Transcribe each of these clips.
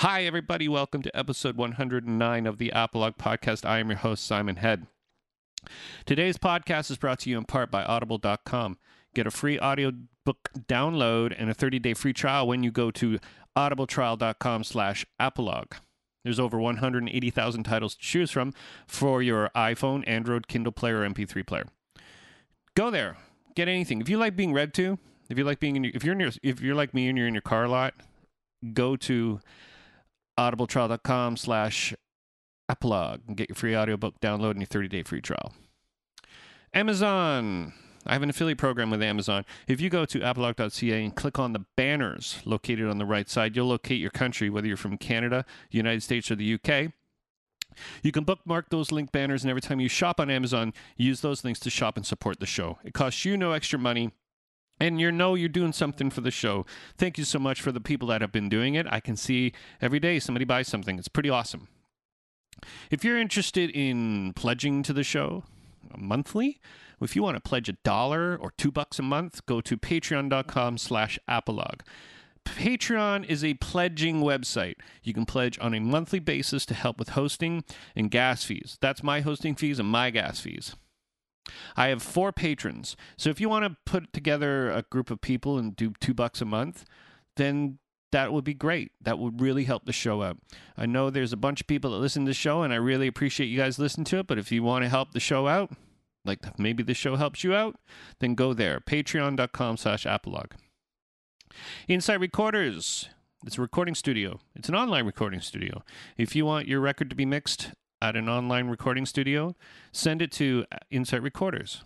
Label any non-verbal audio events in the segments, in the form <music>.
Hi, everybody. Welcome to episode 109 of the Apolog Podcast. I am your host, Simon Head. Today's podcast is brought to you in part by Audible.com. Get a free audiobook download and a 30-day free trial when you go to audibletrial.com slash apolog. There's over 180,000 titles to choose from for your iPhone, Android, Kindle player, or MP3 player. Go there. Get anything. If you like being read to, if you like being in your, if you're in your, if you're like me and you're in your car a lot, go to audibletrial.com slash apolog and get your free audiobook download and your 30-day free trial. Amazon. I have an affiliate program with Amazon. If you go to apolog.ca and click on the banners located on the right side, you'll locate your country, whether you're from Canada, United States, or the UK. You can bookmark those link banners, and every time you shop on Amazon, use those links to shop and support the show. It costs you no extra money and you know you're doing something for the show. Thank you so much for the people that have been doing it. I can see every day somebody buys something. It's pretty awesome. If you're interested in pledging to the show monthly, if you want to pledge a dollar or two bucks a month, go to patreon.com slash apolog. Patreon is a pledging website. You can pledge on a monthly basis to help with hosting and gas fees. That's my hosting fees and my gas fees. I have four patrons. So if you want to put together a group of people and do two bucks a month, then that would be great. That would really help the show out. I know there's a bunch of people that listen to the show, and I really appreciate you guys listening to it. But if you want to help the show out, like maybe the show helps you out, then go there. Patreon.com slash apolog. Insight Recorders. It's a recording studio. It's an online recording studio. If you want your record to be mixed at an online recording studio, send it to Insight Recorders.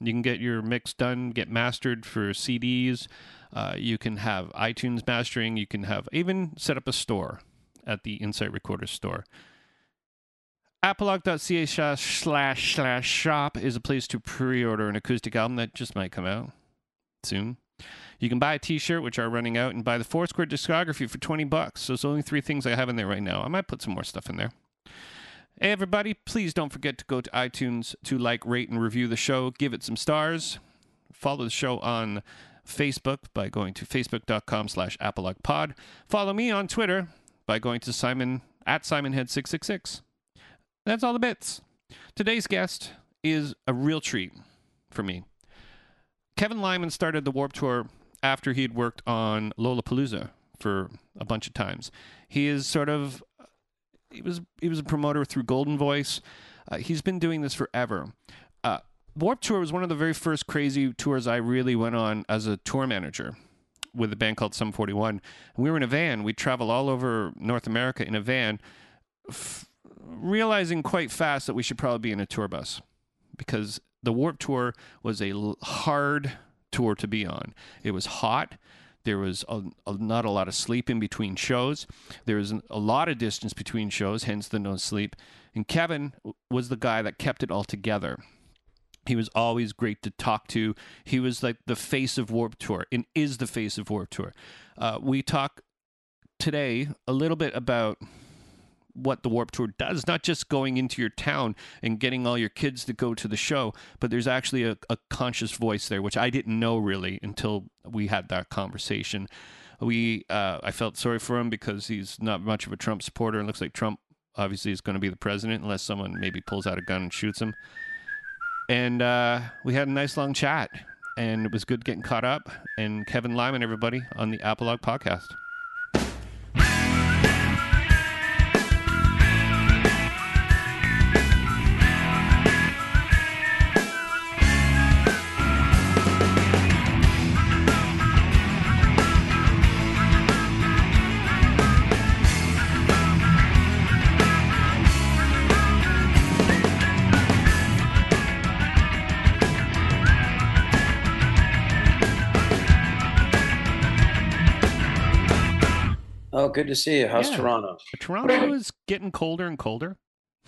You can get your mix done, get mastered for CDs. Uh, you can have iTunes mastering. You can have even set up a store at the Insight Recorders store. Apolog.ca slash slash shop is a place to pre-order an acoustic album that just might come out soon. You can buy a T-shirt, which are running out, and buy the Foursquare discography for twenty bucks. So it's only three things I have in there right now. I might put some more stuff in there. Hey, everybody, please don't forget to go to iTunes to like, rate, and review the show. Give it some stars. Follow the show on Facebook by going to facebook.com slash apologpod. Follow me on Twitter by going to Simon at SimonHead666. That's all the bits. Today's guest is a real treat for me. Kevin Lyman started the Warped Tour after he'd worked on Lollapalooza for a bunch of times. He is sort of he was he was a promoter through Golden Voice. Uh, he's been doing this forever. Uh, Warped Tour was one of the very first crazy tours I really went on as a tour manager with a band called Sum 41. And we were in a van. We'd travel all over North America in a van, f- realizing quite fast that we should probably be in a tour bus because the Warped Tour was a l- hard tour to be on. It was hot. There was a, a, not a lot of sleep in between shows. There was a lot of distance between shows, hence the no sleep. And Kevin was the guy that kept it all together. He was always great to talk to. He was like the face of Warped Tour and is the face of Warped Tour. Uh, we talk today a little bit about what the Warped Tour does, not just going into your town and getting all your kids to go to the show, but there's actually a, a conscious voice there, which I didn't know really until we had that conversation. We, uh, I felt sorry for him because he's not much of a Trump supporter, and looks like Trump obviously is going to be the president unless someone maybe pulls out a gun and shoots him. And uh, we had a nice long chat, and it was good getting caught up. And Kevin Lyman, everybody, on the Apolog podcast. Good to see you. How's Yeah. Toronto? Toronto is getting colder and colder.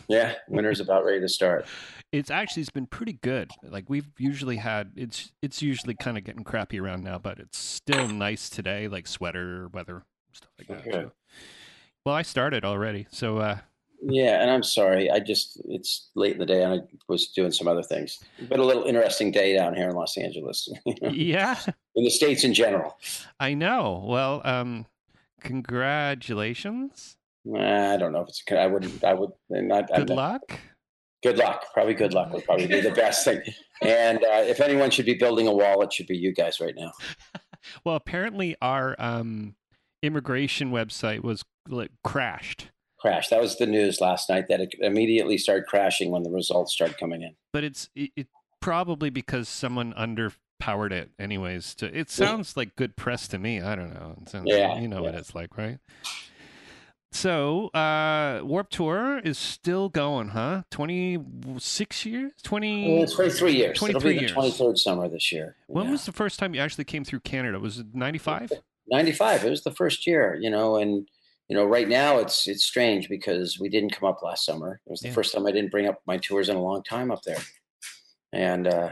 Yeah, winter's about ready to start. <laughs> It's actually it's been pretty good. Like we've usually had it's it's usually kind of getting crappy around now, but it's still nice today, like sweater weather stuff like that. Okay. So- Well, I started already, so uh, Yeah, and I'm sorry. I just it's late in the day and I was doing some other things. But a little interesting day down here in Los Angeles. <laughs> yeah, in the states in general. I know. Well, um, Congratulations. I don't know if it's. I wouldn't. I would not. Good luck. Good luck. Probably good luck would probably be the best thing. And uh, if anyone should be building a wall, it should be you guys right now. <laughs> well, apparently our um, immigration website was like crashed. Crashed. That was the news last night. That it immediately started crashing when the results started coming in. But it's it, it probably because someone underpowered it. Anyways, to, it sounds like good press to me. I don't know. Sounds, yeah, you know yeah. what it's like, right? So, uh, Warped Tour is still going, huh? 26 years? 20 Well, 23 years. 23 It'll be years. the 23rd summer this year. When Yeah. was the first time you actually came through Canada? Was it 95? 95 it was the first year you know and you know right now it's it's strange because we didn't come up last summer it was the first time i didn't bring up my tours in a long time up there and uh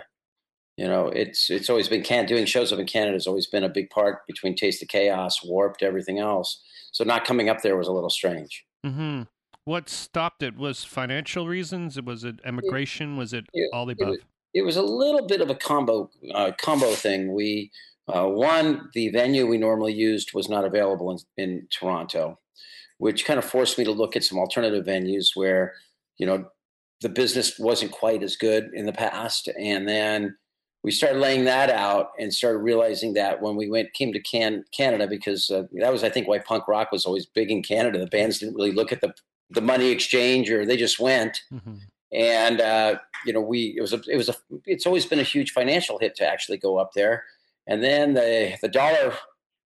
you know it's it's always been can doing shows up in canada has always been a big part between taste of chaos warped everything else so not coming up there was a little strange Mm-hmm. What stopped it? Was financial reasons? It Was it immigration? Was it it- all the it above? was- it was a little bit of a combo uh, combo thing. We uh, one the venue we normally used was not available in, in Toronto, which kind of forced me to look at some alternative venues where you know the business wasn't quite as good in the past, and then we started laying that out and started realizing that when we went came to can, Canada because uh, that was I think why punk rock was always big in Canada. The bands didn't really look at the the money exchange or they just went Mhm. and uh, you know we it was a, it was a it's always been a huge financial hit to actually go up there and then the the dollar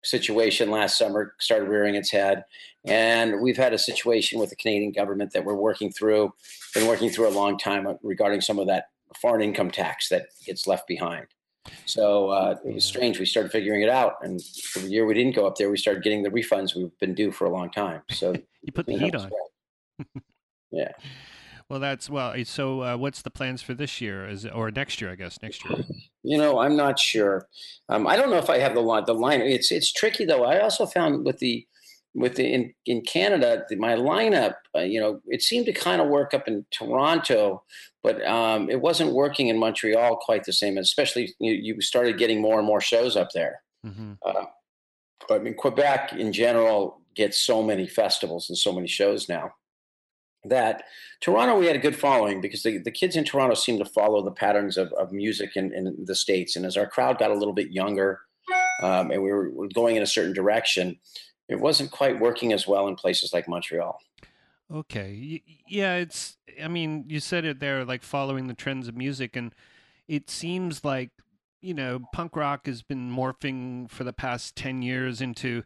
situation last summer started rearing its head and we've had a situation with the Canadian government that we're working through been working through a long time regarding some of that foreign income tax that gets left behind so uh, it was strange we started figuring it out and the year we didn't go up there we started getting the refunds we've been due for a long time so <laughs> You put the heat on. <laughs> yeah Well, that's well. So, uh, what's the plans for this year? Is or next year? I guess next year. You know, I'm not sure. Um, I don't know if I have the line. The line. It's it's tricky though. I also found with the with the in in Canada, the, my lineup. Uh, you know, it seemed to kind of work up in Toronto, but um, it wasn't working in Montreal quite the same. Especially you, you started getting more and more shows up there. hmm Uh, I mean, Quebec in general gets so many festivals and so many shows now that Toronto, we had a good following because the, the kids in Toronto seem to follow the patterns of, of music in, in the States. And as our crowd got a little bit younger um, and we were going in a certain direction, it wasn't quite working as well in places like Montreal. Okay. Yeah, it's. I mean, you said it there, like following the trends of music, and it seems like you know, punk rock has been morphing for the past ten years into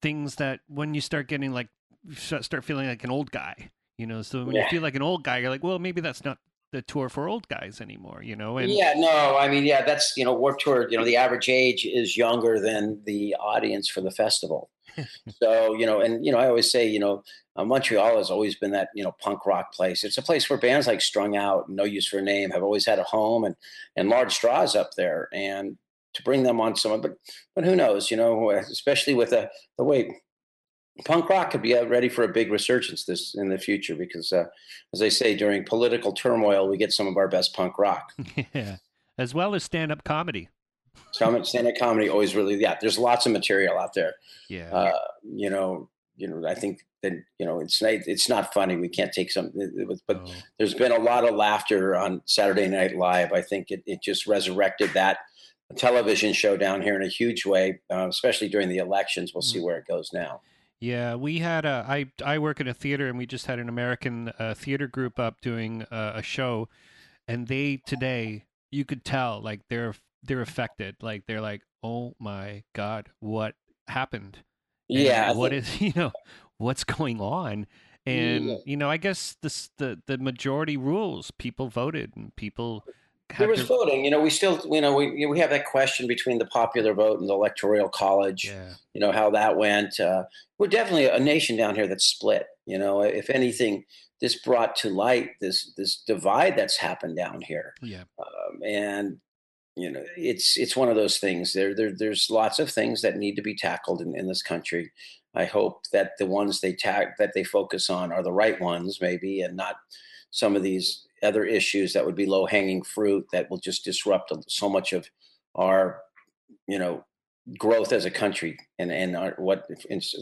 things that when you start getting like start feeling like an old guy, you know. So when you feel like an old guy, you're like, well, maybe that's not the tour for old guys anymore, you know. And yeah, no, I mean, yeah, that's, you know, Warped Tour, you know, the average age is younger than the audience for the festival. <laughs> so, you know, and, you know, I always say, you know, uh, Montreal has always been that, you know, punk rock place. It's a place where bands like Strung Out, No Use for a Name have always had a home and, and large straws up there. And to bring them on someone, but, but who knows, you know, especially with the, the way punk rock could be ready for a big resurgence this in the future because, uh, as I say, during political turmoil, we get some of our best punk rock. <laughs> yeah, as well as stand up comedy. Stand stand-up comedy always really, yeah. There's lots of material out there. Yeah. Uh, you know, you know. I think that you know it's not, it's not funny. We can't take some, but Oh. there's been a lot of laughter on Saturday Night Live. I think it, it just resurrected that television show down here in a huge way, uh, especially during the elections. We'll see where it goes now. Yeah, we had a. I I work in a theater, and we just had an American uh, theater group up doing uh, a show, and they today you could tell like they're they're affected. Like they're like, oh my god, what happened? Yeah, I what think- is <laughs> you know what's going on? And Yeah. you know, I guess this the the majority rules. People voted, and people. There was their- voting. You know, we still, you know, we we have that question between the popular vote and the electoral college. Yeah. you know how that went uh, we're definitely a nation down here that's split you know if anything this brought to light this this divide that's happened down here Yeah. um, and you know it's it's one of those things there, there there's lots of things that need to be tackled in, in this country i hope that the ones they tag that they focus on are the right ones maybe and not some of these other issues that would be low hanging fruit that will just disrupt so much of our you know growth as a country and and our, what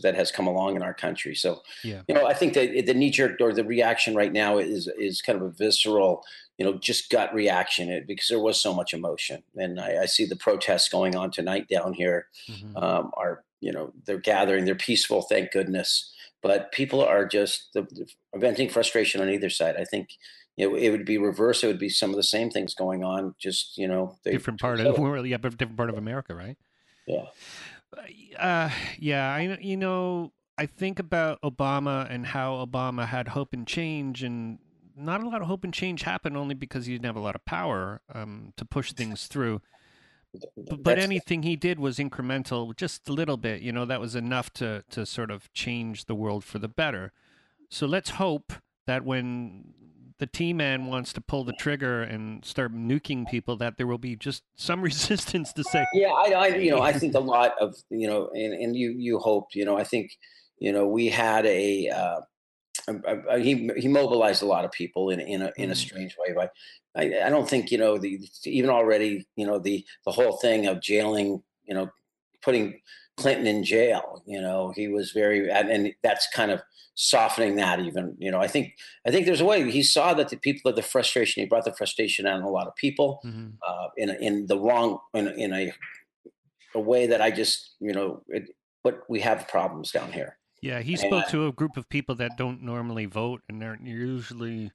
that has come along in our country. So, yeah. you know, I think that the knee jerk or the reaction right now is is kind of a visceral, you know, just gut reaction because there was so much emotion, and I, I see the protests going on tonight down here. Mm-hmm. Um, are you know they're gathering, they're peaceful, thank goodness, but people are just the, the venting frustration on either side. I think it, it would be reverse. It would be some of the same things going on, just you know, different part of the world, yeah, different part of America, right? Yeah. Uh, yeah, I you know I think about Obama and how Obama had hope and change, and not a lot of hope and change happened only because he didn't have a lot of power um, to push things through. But, but anything he did was incremental, just a little bit. You know, that was enough to to sort of change the world for the better. So let's hope that when the T man wants to pull the trigger and start nuking people, that there will be just some <laughs> resistance to say. Yeah, I, I you know, I <laughs> think a lot of you know, and and you you hoped, you know, I think you know we had a. Uh, a, a, he he mobilized a lot of people in in a in a mm. strange way. But I, I don't think you know the even already you know the the whole thing of jailing you know putting Clinton in jail. You know he was very and that's kind of softening that even you know i think i think there's a way he saw that the people of the frustration he brought the frustration out on a lot of people mm-hmm. uh, in, in the wrong in, in a, a way that i just you know it, but we have problems down here yeah he spoke and, to a group of people that don't normally vote and they're usually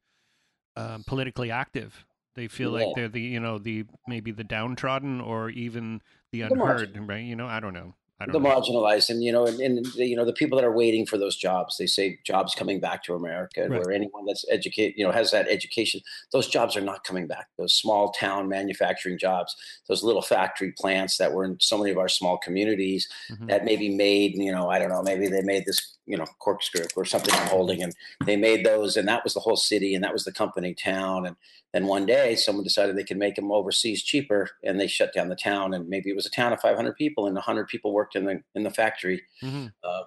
um, politically active they feel yeah. like they're the you know the maybe the downtrodden or even the unheard right you know i don't know the know. marginalized and you know and, and the, you know the people that are waiting for those jobs they say jobs coming back to america right. where anyone that's educated you know has that education those jobs are not coming back those small town manufacturing jobs those little factory plants that were in so many of our small communities mm-hmm. that maybe made you know i don't know maybe they made this you know corkscrew or something i'm holding and they made those and that was the whole city and that was the company town and then one day someone decided they could make them overseas cheaper and they shut down the town and maybe it was a town of 500 people and 100 people worked in the in the factory mm-hmm. uh,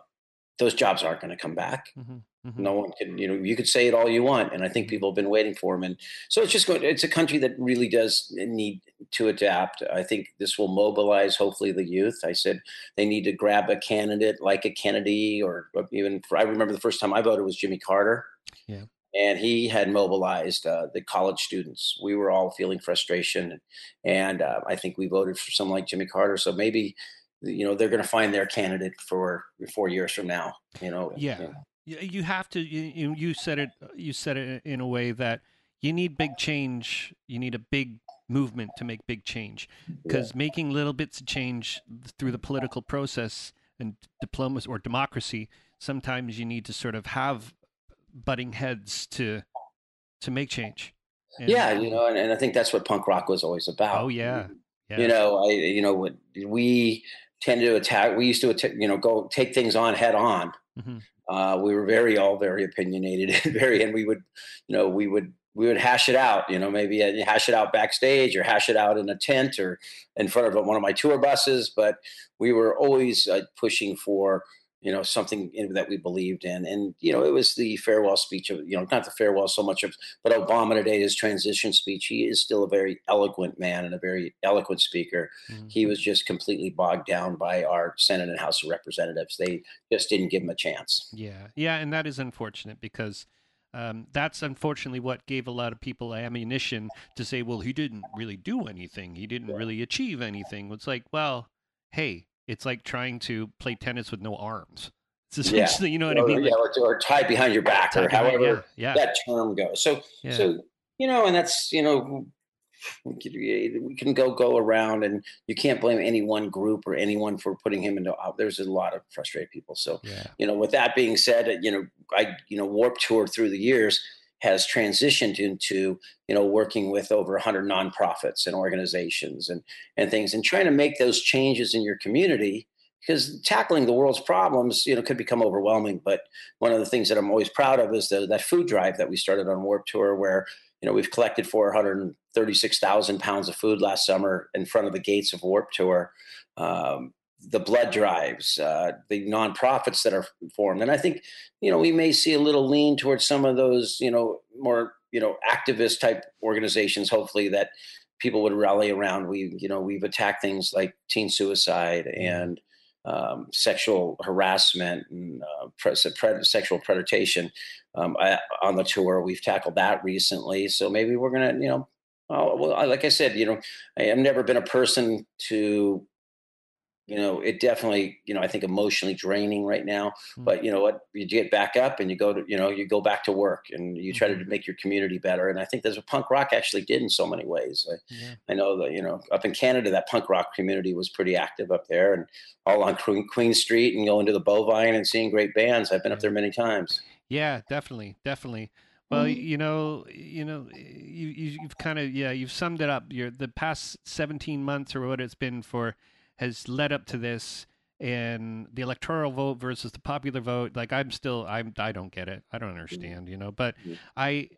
those jobs aren't going to come back mm-hmm. Mm-hmm. no one can you know you could say it all you want and i think people have been waiting for him. and so it's just going it's a country that really does need to adapt i think this will mobilize hopefully the youth i said they need to grab a candidate like a kennedy or even i remember the first time i voted was jimmy carter yeah and he had mobilized uh, the college students. We were all feeling frustration, and uh, I think we voted for someone like Jimmy Carter. So maybe, you know, they're going to find their candidate for four years from now. You know, yeah, know. You have to. You, you said it. You said it in a way that you need big change. You need a big movement to make big change because yeah. making little bits of change through the political process and diplomacy or democracy sometimes you need to sort of have butting heads to to make change. And, yeah, you know, and, and I think that's what punk rock was always about. Oh yeah. yeah. You know, I you know we tend to attack. We used to attack, you know go take things on head on. Mm-hmm. Uh, we were very all very opinionated, <laughs> very, and we would, you know, we would we would hash it out. You know, maybe uh, hash it out backstage or hash it out in a tent or in front of one of my tour buses. But we were always uh, pushing for you know something that we believed in and you know it was the farewell speech of you know not the farewell so much of but obama today his transition speech he is still a very eloquent man and a very eloquent speaker mm-hmm. he was just completely bogged down by our senate and house of representatives they just didn't give him a chance yeah yeah and that is unfortunate because um, that's unfortunately what gave a lot of people ammunition to say, well, he didn't really do anything. He didn't really achieve anything. It's like, well, hey, it's like trying to play tennis with no arms. It's essentially, yeah. you know what or, I mean? Yeah, or, or tied behind your back, or however yeah, yeah. that term goes. So, so you know, and that's you know, we can go go around, and you can't blame any one group or anyone for putting him into. Uh, there's a lot of frustrated people. So, you know, with that being said, you know, I you know, Warped Tour through the years has transitioned into you know working with over 100 nonprofits and organizations and and things and trying to make those changes in your community because tackling the world's problems you know could become overwhelming but one of the things that i'm always proud of is the, that food drive that we started on warped tour where you know we've collected 436000 pounds of food last summer in front of the gates of warped tour. Um, the blood drives, uh, the nonprofits that are formed, and I think you know we may see a little lean towards some of those you know more you know activist type organizations, hopefully that people would rally around. We, you know, we've attacked things like teen suicide Mm-hmm. and um, sexual harassment and uh, pre- pred- sexual predation um, I, on the tour. We've tackled that recently, so maybe we're gonna, you know, oh, well, like I said, you know, I have never been a person to, you know, it definitely, you know, I think emotionally draining right now. Mm. But you know what, you get back up and you go to, you know, you go back to work and you try to Mhm. make your community better. And I think that's what punk rock actually did in so many ways. I, Yeah. I know that you know up in Canada that punk rock community was pretty active up there, and all on Queen, Street and going to the Bovine and seeing great bands. I've been up there many times. Yeah, definitely, definitely. Well, Mhm. you know, you know, you, you you've kind of yeah, you've summed it up. Your the past seventeen months or what it's been for has led up to this, and the electoral vote versus the popular vote. Like I'm still, I'm I don't get it. I don't understand. You know, but Mhm. I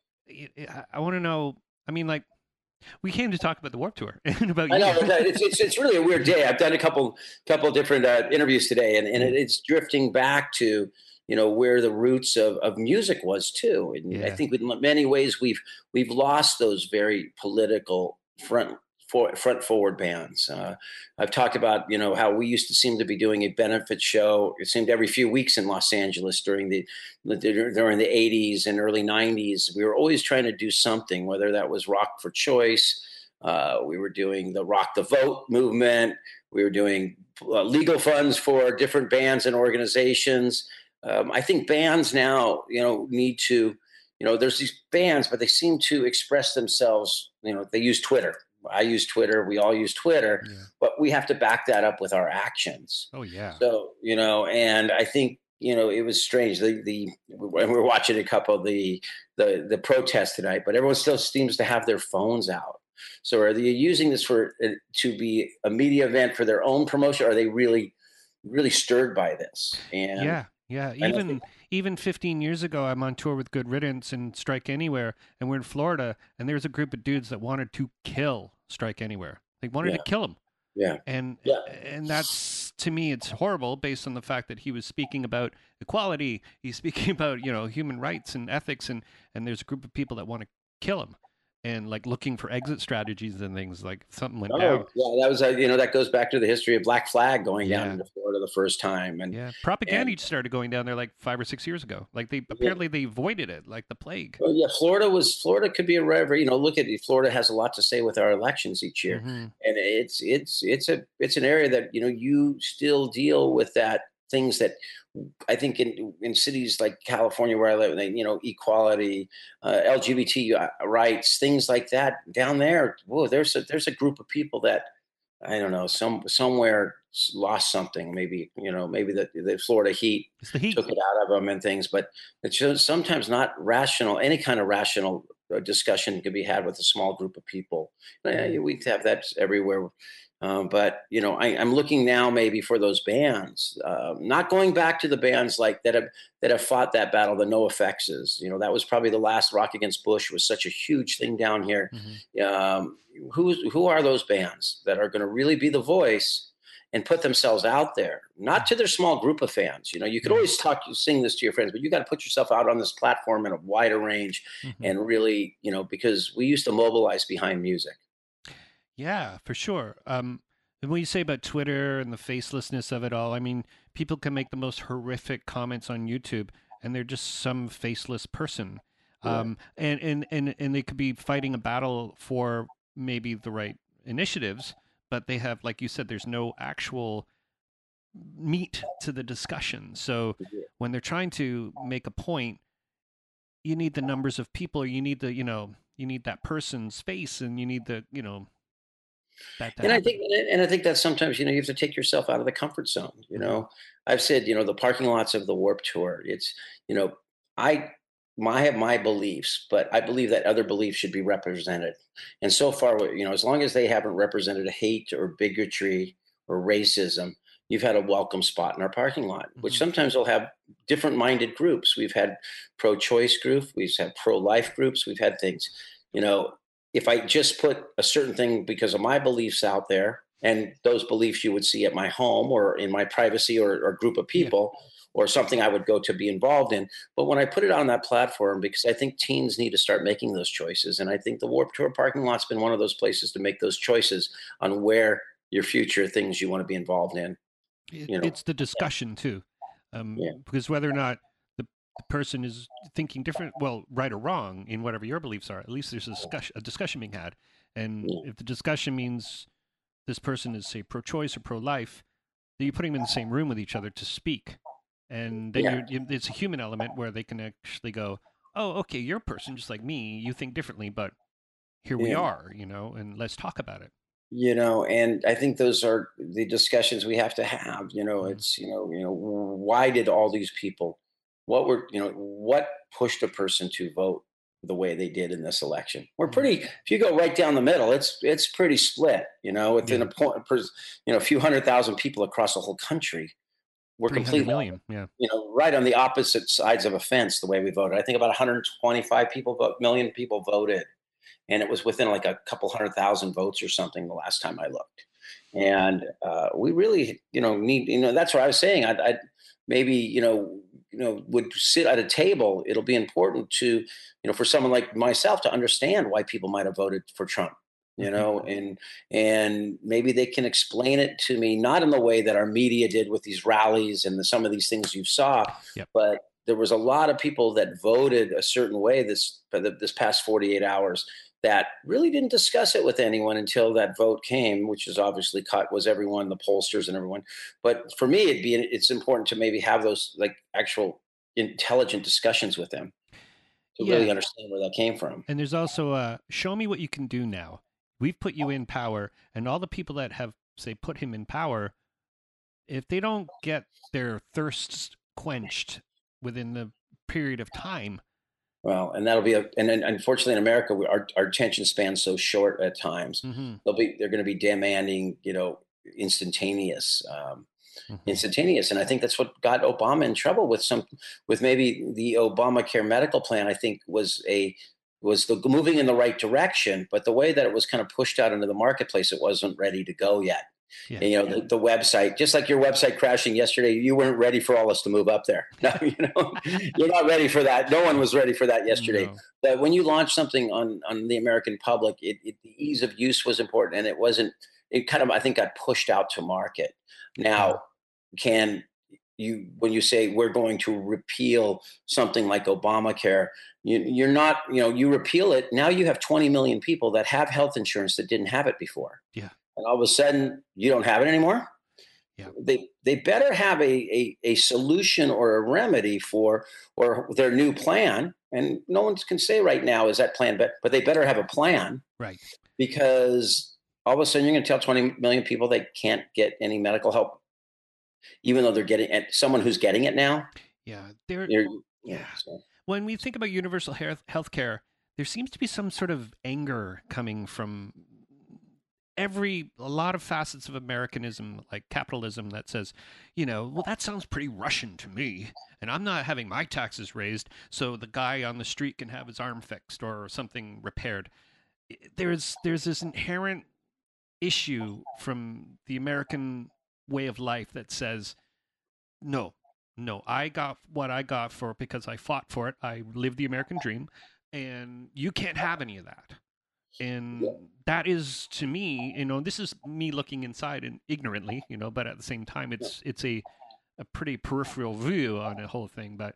I, want to know. I mean, like. We came to talk about the Warped Tour <laughs> and about I know it's, it's it's really a weird day. I've done a couple couple different uh, interviews today, and, and it, it's drifting back to you know where the roots of, of music was too. And I think in many ways we've we've lost those very political front for, front forward bands. Uh, I've talked about you know how we used to seem to be doing a benefit show. It seemed every few weeks in Los Angeles during the during the 80s and early 90s. We were always trying to do something, whether that was Rock for Choice. Uh, we were doing the Rock the Vote movement. We were doing uh, legal funds for different bands and organizations. Um, I think bands now, you know, need to, you know, there's these bands, but they seem to express themselves. You know, they use Twitter. I use Twitter. We all use Twitter, Yeah. but we have to back that up with our actions. Oh yeah. So you know, and I think you know it was strange. The the when we're watching a couple of the the the protests tonight, but everyone still seems to have their phones out. So are they using this for uh, to be a media event for their own promotion? Or are they really really stirred by this? And Yeah, yeah. Even think- even 15 years ago, I'm on tour with Good Riddance and Strike Anywhere, and we're in Florida, and there's a group of dudes that wanted to kill Strike Anywhere. They wanted Yeah. to kill him, yeah, and Yeah. and that's to me, it's horrible based on the fact that he was speaking about equality. He's <laughs> speaking about you know human rights and ethics, and and there's a group of people that want to kill him, and like looking for exit strategies and things. Like something down. Oh, yeah, that was uh, you know that goes back to the history of Black Flag going down Yeah. into Florida the first time, and Yeah, Propagandhi started going down there like five or six years ago. Like they apparently they avoided it like the plague. Well, yeah, Florida was Florida could be a river. You know, look at it. Florida has a lot to say with our elections each year, Mhm. and it's it's it's a it's an area that you know you still deal with that things that I think in in cities like California where I live, you know, equality, uh, LGBT uh, rights, things like that. Down there, whoa, there's a there's a group of people that I don't know, some somewhere lost something. Maybe you know, maybe the the Florida heat the heat. took it out of them and things. But it's just sometimes not rational. Any kind of rational uh, discussion can be had with a small group of people. Uh, We have that everywhere. Um, but you know, I, I'm looking now maybe for those bands, uh, not going back to the bands like that have that have fought that battle. The NOFX, you know, that was probably the last Rock Against Bush was such a huge thing down here. Mhm. Um, who who are those bands that are going to really be the voice and put themselves out there, not to their small group of fans. You know, you could Yeah. always talk, sing this to your friends, but you got to put yourself out on this platform in a wider range Mhm. and really, you know, because we used to mobilize behind music. Yeah, for sure. Um, and what you say about Twitter and the facelessness of it all, I mean, people can make the most horrific comments on YouTube, and they're just some faceless person. Yeah. Um, and, and, and, and they could be fighting a battle for maybe the right initiatives, but they have, like you said, there's no actual meat to the discussion. So when they're trying to make a point, you need the numbers of people, or you need the, you know, you need that person's face, and you need the, you know, that. to and I think, and I think that sometimes, you know, you have to take yourself out of the comfort zone. You know, I've said, you know, the parking lots of the Warped Tour. It's, you know, I, my, I have my beliefs, but I believe that other beliefs should be represented. And so far, you know, as long as they haven't represented hate or bigotry or racism, you've had a welcome spot in our parking lot. Which Mhm. sometimes will have different minded groups. We've had pro-choice groups, we've had pro-life groups, we've had things. You know, if I just put a certain thing because of my beliefs out there, and those beliefs you would see at my home or in my privacy or, or group of Yeah. people, or something I would go to be involved in. But when I put it on that platform, because I think teens need to start making those choices, and I think the Warped Tour parking lot's been one of those places to make those choices on where your future things you want to be involved in. You know, it's the discussion too, um, yeah. because whether or not the person is thinking different, well, right or wrong in whatever your beliefs are, at least there's a discussion, a discussion being had. And if the discussion means this person is say pro-choice or pro-life, then you put them in the same room with each other to speak, and then yeah. you, it's a human element where they can actually go, "Oh, okay, you're a person just like me. You think differently, but here we are, you know, and let's talk about it." you know and i think those are the discussions we have to have you know mm-hmm. it's you know you know why did all these people what were you know what pushed a person to vote the way they did in this election we're mm-hmm. pretty if you go right down the middle it's it's pretty split you know within yeah. a point you know a few hundred thousand people across the whole country we're completely million, yeah. you know right on the opposite sides of a fence the way we voted i think about 125 people vote million people voted and it was within like a couple hundred thousand votes or something the last time I looked. And uh, we really, you know, need, you know, that's what I was saying. I, I maybe, you know, you know, would sit at a table. It'll be important to, you know, for someone like myself to understand why people might have voted for Trump you know mm-hmm. and and maybe they can explain it to me not in the way that our media did with these rallies and the, some of these things you saw yep. but there was a lot of people that voted a certain way this this past 48 hours that really didn't discuss it with anyone until that vote came, which is obviously cut was everyone, the pollsters and everyone. But for me, it'd be it's important to maybe have those like actual intelligent discussions with them to yeah. really understand where that came from. And there's also uh, show me what you can do now. We've put you in power, and all the people that have say put him in power, if they don't get their thirsts quenched within the period of time, well, and that'll be a, and unfortunately in America, we, our, our attention span's so short at times. Mm-hmm. They'll be, they're going to be demanding, you know, instantaneous, um, mm-hmm. instantaneous. And I think that's what got Obama in trouble with some, with maybe the Obamacare medical plan, I think was a, was the moving in the right direction, but the way that it was kind of pushed out into the marketplace, it wasn't ready to go yet. Yeah, and, you know, the, the, website, just like your website crashing yesterday, you weren't ready for all us to move up there. <laughs> No, you know, you're not ready for that. No one was ready for that yesterday. No. But when you launch something on, on the American public, it, it, the ease of use was important and it wasn't, it kind of, I think got pushed out to market. Now, mm-hmm. can you, when you say we're going to repeal something like Obamacare, you, you're not, you know, you repeal it. Now you have 20 million people that have health insurance that didn't have it before. Yeah and all of a sudden you don't have it anymore. Yeah. They they better have a, a, a solution or a remedy for or their new plan. And no one can say right now is that plan, but but they better have a plan. Right. Because all of a sudden you're going to tell 20 million people they can't get any medical help, even though they're getting it. Someone who's getting it now. Yeah. There. Yeah. So. When we think about universal health care, there seems to be some sort of anger coming from every a lot of facets of Americanism, like capitalism, that says, you know, well, that sounds pretty Russian to me, and I'm not having my taxes raised, so the guy on the street can have his arm fixed or something repaired. There's there's this inherent issue from the American way of life that says, no, no, I got what I got for because I fought for it. I lived the American dream, and you can't have any of that and yeah. that is to me you know this is me looking inside and ignorantly you know but at the same time it's yeah. it's a a pretty peripheral view on the whole thing but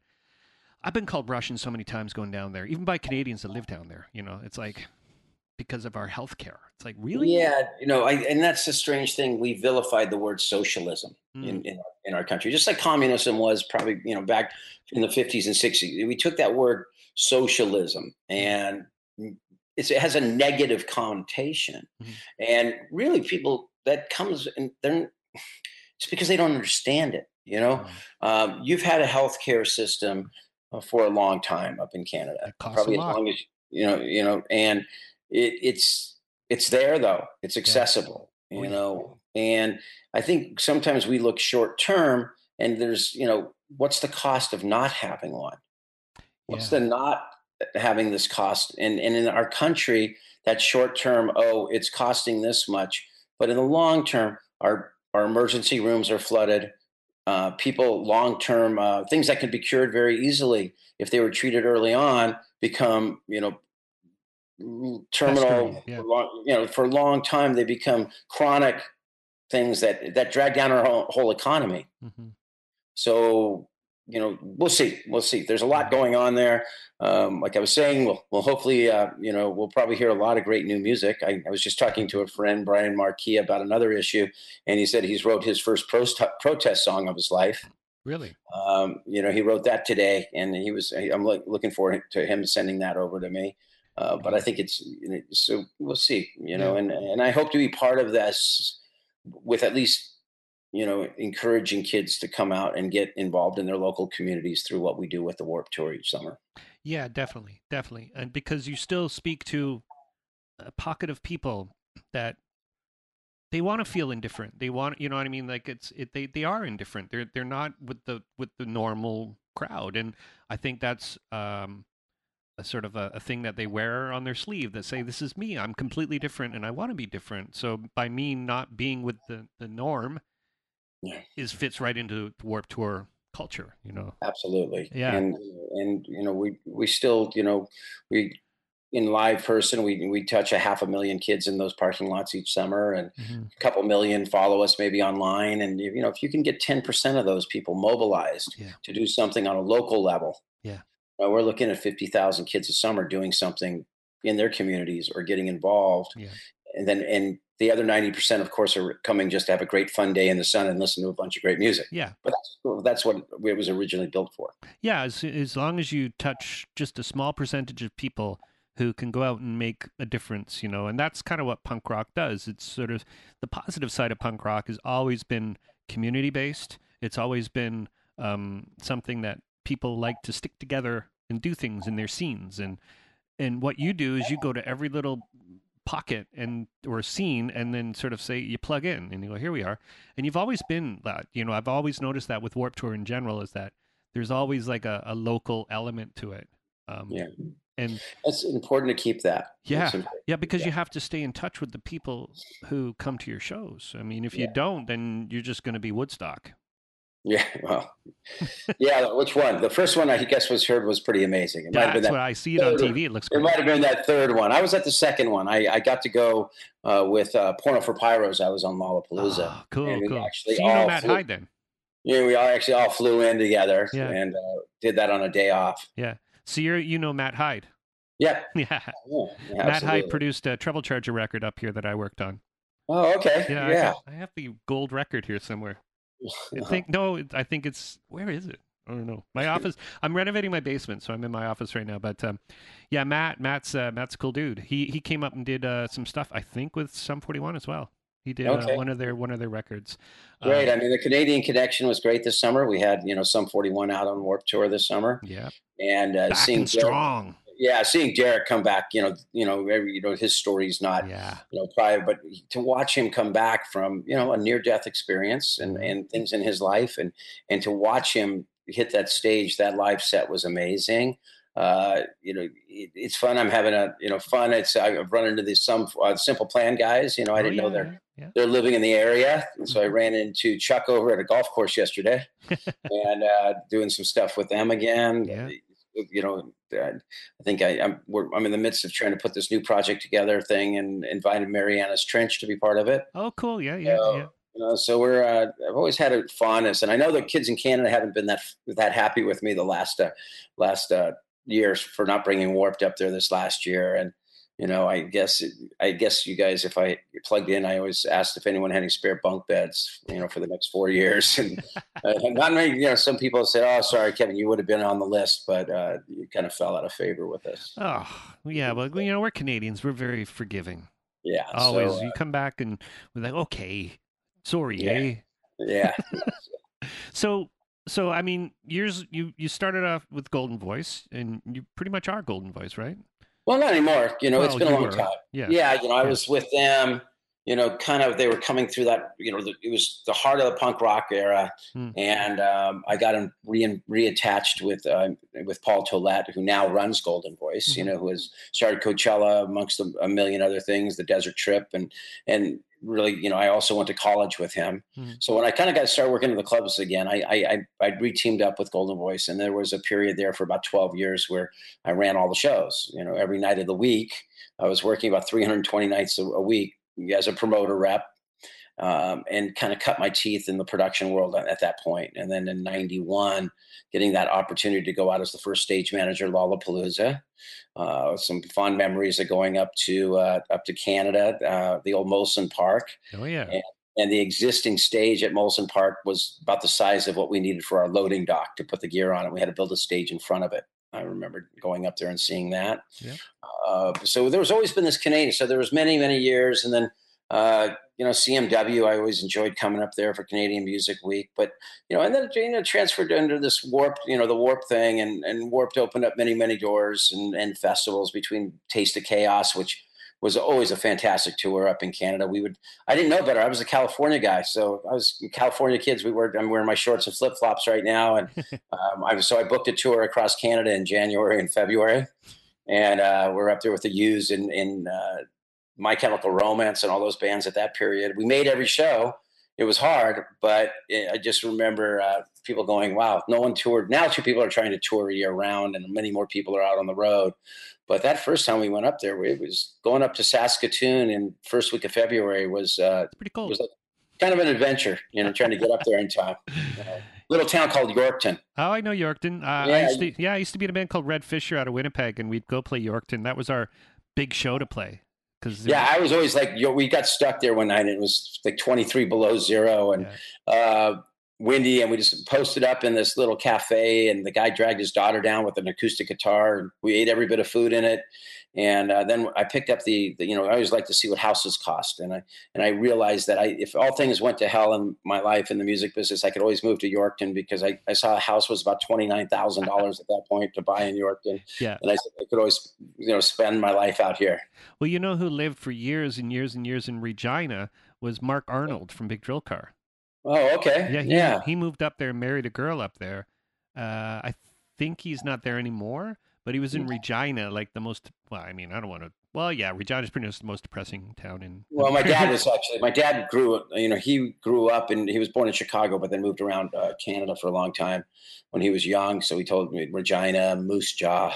i've been called russian so many times going down there even by canadians that live down there you know it's like because of our health care it's like really yeah you know I, and that's the strange thing we vilified the word socialism mm. in, in, in our country just like communism was probably you know back in the 50s and 60s we took that word socialism and it has a negative connotation. Mm-hmm. And really, people that comes and they're it's because they don't understand it. You know, mm-hmm. um, you've had a healthcare system uh, for a long time up in Canada, probably as long as you know. You know, and it, it's it's there though. It's accessible. Yeah. You know, and I think sometimes we look short term, and there's you know, what's the cost of not having one? What's yeah. the not having this cost and, and in our country that short term oh it's costing this much but in the long term our our emergency rooms are flooded uh, people long term uh, things that could be cured very easily if they were treated early on become you know terminal yeah. long, you know for a long time they become chronic things that that drag down our whole, whole economy mm-hmm. so you know, we'll see. We'll see. There's a lot going on there. Um, like I was saying, we'll, we'll hopefully, uh, you know, we'll probably hear a lot of great new music. I, I, was just talking to a friend, Brian Marquis, about another issue, and he said he's wrote his first prost- protest song of his life. Really? Um, you know, he wrote that today, and he was. I'm looking forward to him sending that over to me. Uh, but I think it's so. We'll see. You know, yeah. and and I hope to be part of this with at least you know, encouraging kids to come out and get involved in their local communities through what we do with the Warped Tour each summer. Yeah, definitely, definitely, and because you still speak to a pocket of people that they want to feel indifferent. They want, you know what I mean? Like it's it, they they are indifferent. They're they're not with the with the normal crowd, and I think that's um, a sort of a, a, thing that they wear on their sleeve that say, "This is me. I'm completely different, and I want to be different." So by me not being with the the norm, yeah. is fits right into Warped Tour culture. You know, absolutely. Yeah, and and you know we we still you know we in live person we we touch a half a million kids in those parking lots each summer and mm-hmm. a couple million follow us maybe online and you know if you can get 10% of those people mobilized yeah. to do something on a local level yeah you know, we're looking at 50,000 kids a summer doing something in their communities or getting involved yeah. and then and the other 90% of course are coming just to have a great fun day in the sun and listen to a bunch of great music. Yeah. But that's, that's what it was originally built for. Yeah as, as long as you touch just a small percentage of people who can go out and make a difference you know and that's kind of what punk rock does. It's sort of the positive side of punk rock has always been community based it's always been um, something that people like to stick together and do things in their scenes. And and what you do is you go to every little pocket and or scene and then sort of say you plug in and you go here we are. And you've always been that you know i've always noticed that with warped tour in general is that there's always like a, a local element to it um, yeah. and it's important to keep that. Yeah. Yeah because yeah. you have to stay in touch with the people who come to your shows. I mean if you don't then you're just going to be woodstock yeah, <laughs> well, yeah. Which one? The first one I guess was heard was pretty amazing. It might have been that what I see it on TV. It looks. Great. It might have been that third one. I was at the second one. I, I got to go uh, with uh, Porno for Pyros. I was on Lollapalooza. Oh, cool, cool. Actually, so you know Matt flew, Hyde then. Yeah, we all actually all flew in together yeah. and uh, did that on a day off. Yeah. So you're you know Matt Hyde. Yeah. <laughs> Yeah. yeah, yeah Matt Hyde produced a Treble Charger record up here that I worked on. Oh, okay. Yeah. yeah. I, I have the gold record here somewhere. I <laughs> think no, I think it's where is it? I don't know. My office. I'm renovating my basement, so I'm in my office right now. But um, yeah, Matt, Matt's uh, Matt's a cool dude. He he came up and did uh, some stuff. I think with Sum 41 as well. He did uh, okay. uh, one of their one of their records. Great. Um, I mean, the Canadian connection was great this summer. We had you know Sum 41 out on Warped Tour this summer. Yeah. And uh, seeing strong yeah, seeing Deryck come back, you know, you know, every, you know, his story's not, yeah. you know, private, but to watch him come back from, you know, a near death experience and, mm-hmm. and things in his life and, and to watch him hit that stage, that live set was amazing. Uh, you know, it, it's fun. I'm having a, you know, fun. It's, I've run into these, some uh, simple plan guys, you know, I oh, didn't yeah, know they're, yeah. they're living in the area. And so I mm-hmm. ran into Chuck over at a golf course yesterday <laughs> and, uh, doing some stuff with them again. Yeah you know, I think I, am I'm, I'm in the midst of trying to put this new project together thing and invited Mariana's Trench to be part of it. Oh, cool. Yeah. Yeah. So, yeah. You know, so we're, uh, I've always had a fondness and I know the kids in Canada haven't been that, that happy with me the last, uh, last, uh, years for not bringing warped up there this last year. And, you know, I guess I guess you guys, if I plugged in, I always asked if anyone had any spare bunk beds, you know, for the next four years. <laughs> And <laughs> uh, not many, you know, some people said, "Oh, sorry, Kevin, you would have been on the list, but uh, you kind of fell out of favor with us." Oh, yeah, well, you know, we're Canadians; we're very forgiving. Yeah, always. So, uh, you come back and we're like, "Okay, sorry, yeah, eh?" Yeah. <laughs> so, so I mean, years you you started off with Golden Voice, and you pretty much are Golden Voice, right? Well, not anymore. You know, well, it's been a long were. time. Yeah. Yeah. You know, I yeah. was with them, you know, kind of, they were coming through that, you know, the, it was the heart of the punk rock era. Hmm. And um, I got him re- reattached with, uh, with Paul Tollett, who now runs Golden Voice, mm-hmm. you know, who has started Coachella amongst a, a million other things, the desert trip. And, and really, you know, I also went to college with him. Mm-hmm. So when I kind of got started working in the clubs again, I, I, I, I re-teamed up with Golden Voice, and there was a period there for about 12 years where I ran all the shows. You know, every night of the week, I was working about 320 nights a, a week as a promoter rep. Um, and kind of cut my teeth in the production world at that point. And then in 91, getting that opportunity to go out as the first stage manager, Lollapalooza. Uh, some fond memories of going up to uh, up to Canada, uh, the old Molson Park. Oh yeah. And, and, the existing stage at Molson Park was about the size of what we needed for our loading dock to put the gear on it. We had to build a stage in front of it. I remember going up there and seeing that. Yeah. Uh, so there was always been this Canadian. So there was many many years, and then uh, you know, CMW, I always enjoyed coming up there for Canadian Music Week, but you know, and then you know, transferred into this warp, you know, the warp thing, and and warped opened up many many doors and, and festivals between Taste of Chaos, which was always a fantastic tour up in Canada. We would, I didn't know better. I was a California guy, so I was California kids. We were, I'm wearing my shorts and flip flops right now, and <laughs> um, I was so I booked a tour across Canada in January and February, and uh, we're up there with the Used in in uh, my Chemical Romance and all those bands at that period. We made every show. It was hard, but I just remember uh, people going, "Wow, no one toured." Now, two people are trying to tour year round, and many more people are out on the road. But that first time we went up there, it was going up to Saskatoon in first week of February was uh, pretty cool. Was like kind of an adventure, you know, trying to get up there in time. <laughs> You know, little town called Yorkton. Oh, I know Yorkton. Uh, yeah, I used to, yeah, I used to be in a band called Red Fisher out of Winnipeg, and we'd go play Yorkton. That was our big show to play. Cause yeah, I was always like, yo, we got stuck there one night and it was like 23 below zero and yeah. uh, windy. And we just posted up in this little cafe and the guy dragged his daughter down with an acoustic guitar. And we ate every bit of food in it. And uh, then I picked up the, the, you know, I always like to see what houses cost. And I, and I realized that I, if all things went to hell in my life in the music business, I could always move to Yorkton because I, I saw a house was about $29,000 <laughs> at that point to buy in Yorkton. Yeah. And I said, I could always, you know, spend my life out here. Well, you know who lived for years and years and years in Regina was Mark Arnold from Big Drill Car. Oh, okay. Yeah. He, yeah. He moved up there and married a girl up there. Uh, I think he's not there anymore but he was in Regina, like the most. Well, I mean, I don't want to. Well, yeah, Regina is pretty much the most depressing town in. Well, my dad was actually my dad grew. You know, he grew up and he was born in Chicago, but then moved around uh, Canada for a long time when he was young. So he told me Regina, Moose Jaw,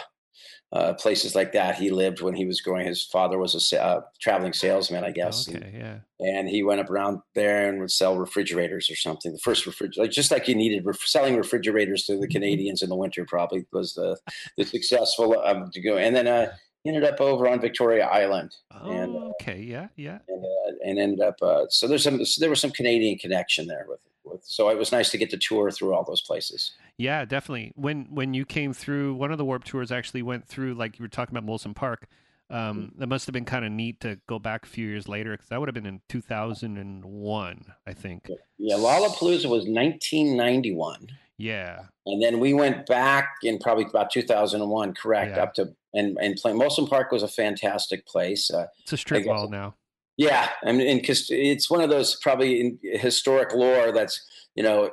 uh, places like that. He lived when he was growing. His father was a uh, traveling salesman, I guess. Okay, and, yeah. And he went up around there and would sell refrigerators or something. The first refrigerator, just like you needed ref- selling refrigerators to the <laughs> Canadians in the winter, probably was the the successful um, to go. And then uh, ended up over on Victoria Island. Oh, and, okay, yeah, yeah. And, uh, and ended up. Uh, so there's some. So there was some Canadian connection there with with. So it was nice to get to tour through all those places. Yeah, definitely. When when you came through, one of the Warped Tours actually went through, like you were talking about Molson Park. Um, mm. that must have been kind of neat to go back a few years later because that would have been in 2001, I think. Yeah, Lollapalooza was 1991. Yeah, and then we went back in probably about 2001, correct? Yeah. Up to and and play. Molson Park was a fantastic place. Uh, it's a strip mall now. Yeah, I mean, because it's one of those probably in historic lore that's you know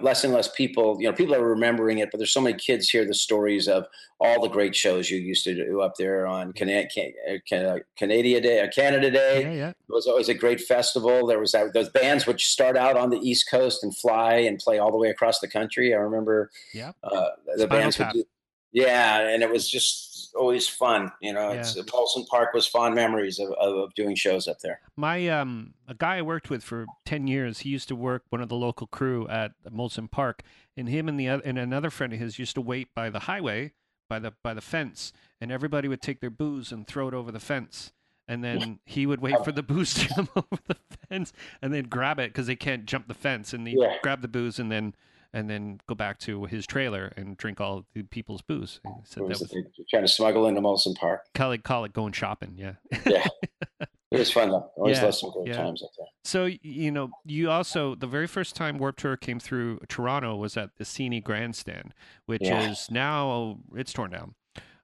less and less people, you know, people are remembering it, but there's so many kids hear the stories of all the great shows you used to do up there on Can- Can- Canada Day, uh, Canada Day. Yeah, yeah. It was always a great festival. There was that, those bands which start out on the East Coast and fly and play all the way across the country. I remember yeah. Uh, the Spinal bands would do, yeah, and it was just always fun. You know, yeah. it's, Molson Park was fond memories of, of, doing shows up there. My um, a guy I worked with for ten years, he used to work one of the local crew at Molson Park, and him and the and another friend of his used to wait by the highway, by the by the fence, and everybody would take their booze and throw it over the fence. And then <laughs> he would wait for the booze to come <laughs> over the fence, and then grab it because they can't jump the fence. And he yeah. grab the booze, and then and then go back to his trailer and drink all the people's booze. He said was that was trying to smuggle into Molson Park. Call it, call it going shopping. Yeah. yeah. <laughs> It was fun though. Always yeah, some great yeah. times up there. So you know, you also the very first time Warped Tour came through Toronto was at the CNE Grandstand, which yeah. is now it's torn down.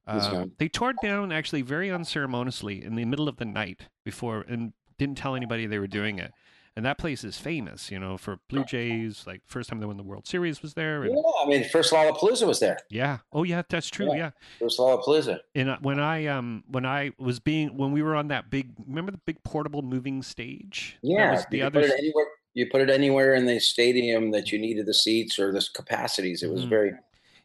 Uh, they tore it down actually very unceremoniously in the middle of the night before and didn't tell anybody they were doing it. And that place is famous, you know, for Blue Jays. Like first time they won the World Series was there. And, Yeah, I mean, first Lollapalooza was there. yeah. Oh yeah, that's true. Yeah. Yeah. First Lollapalooza. And uh, when I um when I was being when we were on that big remember the big portable moving stage? Yeah, was the you other put it anywhere. You put it anywhere in the stadium that you needed the seats or the capacities. It was Mhm. very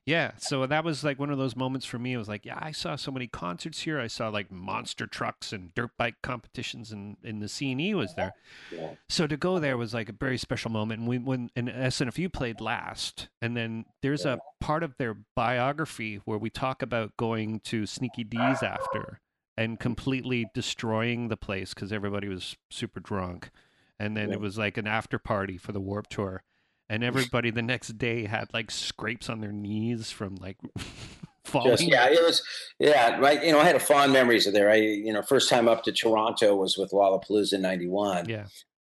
Yeah, so that was like one of those moments for me. It was like, yeah, I saw so many concerts here. I saw like monster trucks and dirt bike competitions, and and the C and E was there. yeah. So to go there was like a very special moment. And we when and SNFU played last, and then there's a part of their biography where we talk about going to Sneaky Dee's after and completely destroying the place because everybody was super drunk, and then Yeah. it was like an after party for the Warped Tour. And everybody the next day had like scrapes on their knees from like <laughs> falling. Just yeah, it was yeah. Right, you know, I had a fond memories of there. I you know, first time up to Toronto was with Lollapalooza in '91. Yeah.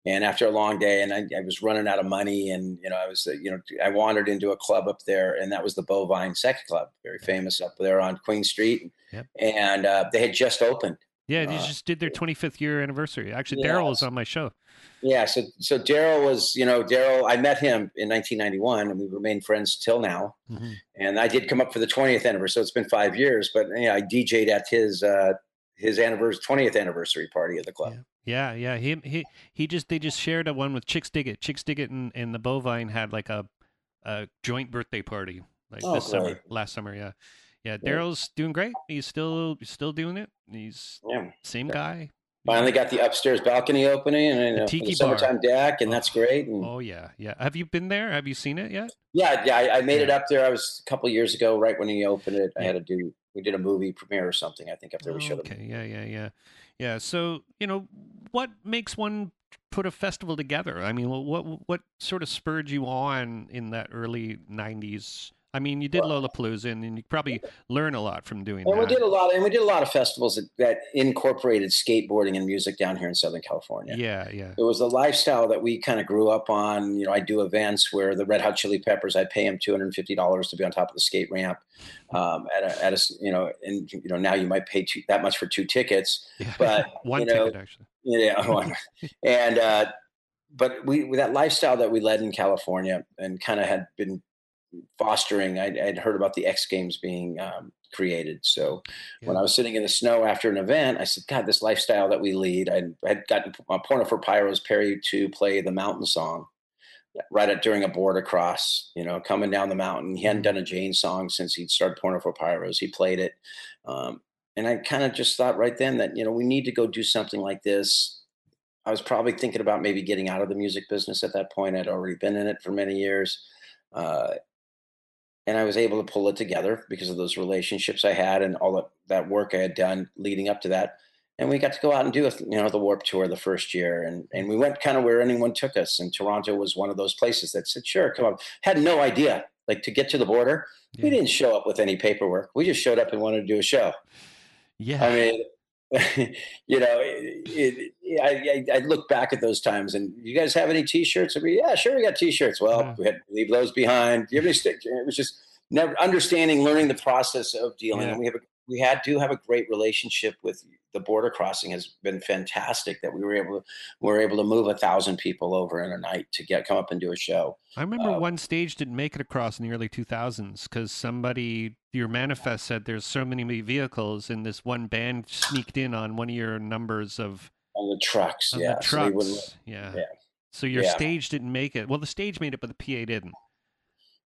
And after a long day, and I, I was running out of money, and you know, I was you know, I wandered into a club up there, and that was the Bovine Sex Club, very famous up there on Queen Street, Yep. and uh, they had just opened. Yeah, they Uh, just did their 25th year anniversary. Actually, Yeah, Daryl was on my show. Yeah, so so Daryl was, you know, Daryl. I met him in 1991, and we remained friends till now. Mhm. And I did come up for the 20th anniversary, so it's been five years. But yeah, I DJ'd at his uh, his anniversary 20th anniversary party at the club. Yeah, yeah. He he he just they just shared a one with Chicks Diggit. Chicks Diggit and, and the Bovine had like a a joint birthday party like Oh, this summer, last summer. Yeah, yeah. Yeah. Daryl's doing great. He's still still doing it. He's Yeah, same Yeah. guy. Finally got the upstairs balcony opening and you uh, know, tiki the summertime deck, and that's great. And Oh yeah, yeah. Have you been there? Have you seen it yet? yeah, yeah, I, I made it up there. I was a couple years ago, right when he opened it. I had to do. We did a movie premiere or something. I think up there we Oh, showed it. okay. Yeah, yeah, yeah, yeah. So you know, what makes one put a festival together? I mean, what what what sort of spurred you on in that early '90s? I mean, you did Lollapalooza, and, and you probably learn a lot from doing And that. we did a lot, and we did a lot of festivals that, that incorporated skateboarding and music down here in Southern California. yeah, yeah, It was the lifestyle that we kind of grew up on. You know, I do events where the Red Hot Chili Peppers, I pay them two hundred and fifty dollars to be on top of the skate ramp. Um, at a, at a, you know, and you know now you might pay two, that much for two tickets. yeah. But, <laughs> one you know, ticket actually. Yeah, <laughs> one. and uh, but we that lifestyle that we led in California and kind of had been fostering. I'd, I'd heard about the X Games being um, created, so when I was sitting in the snow after an event, I said, "God, this lifestyle that we lead." I had gotten uh, Porno for Pyros Perry to play the mountain song right at during a board across, you know, coming down the mountain. He hadn't done a Jane song since he'd started Porno for Pyros. He played it. Um, and I kind of just thought right then that, you know, we need to go do something like this. I was probably thinking about maybe getting out of the music business at that point. I'd already been in it for many years. Uh, and I was able to pull it together because of those relationships I had and all that, that work I had done leading up to that. And we got to go out and do, a, you know, the Warped Tour the first year, and and we went kind of where anyone took us. And Toronto was one of those places that said, "Sure, come on." Had no idea, like to get to the border. Yeah. We didn't show up with any paperwork. We just showed up and wanted to do a show. Yeah, I mean, <laughs> you know, it, it, I, I, I look back at those times and you guys have any t-shirts? I mean, yeah, sure. We got t-shirts. Well, Yeah. we had to leave those behind. Do you have any stick? It was just never understanding, learning the process of dealing. Yeah. And we have, a, we had to have a great relationship with the border crossing has been fantastic that we were able to, we were able to move a thousand people over in a night to get, come up and do a show. I remember uh, one stage didn't make it across in the early 2000s because somebody, your manifest said there's so many vehicles, and this one band sneaked in on one of your numbers of, On the trucks. of yeah. the so trucks. yeah. yeah. So your Yeah. stage didn't make it. Well, the stage made it, but the PA didn't.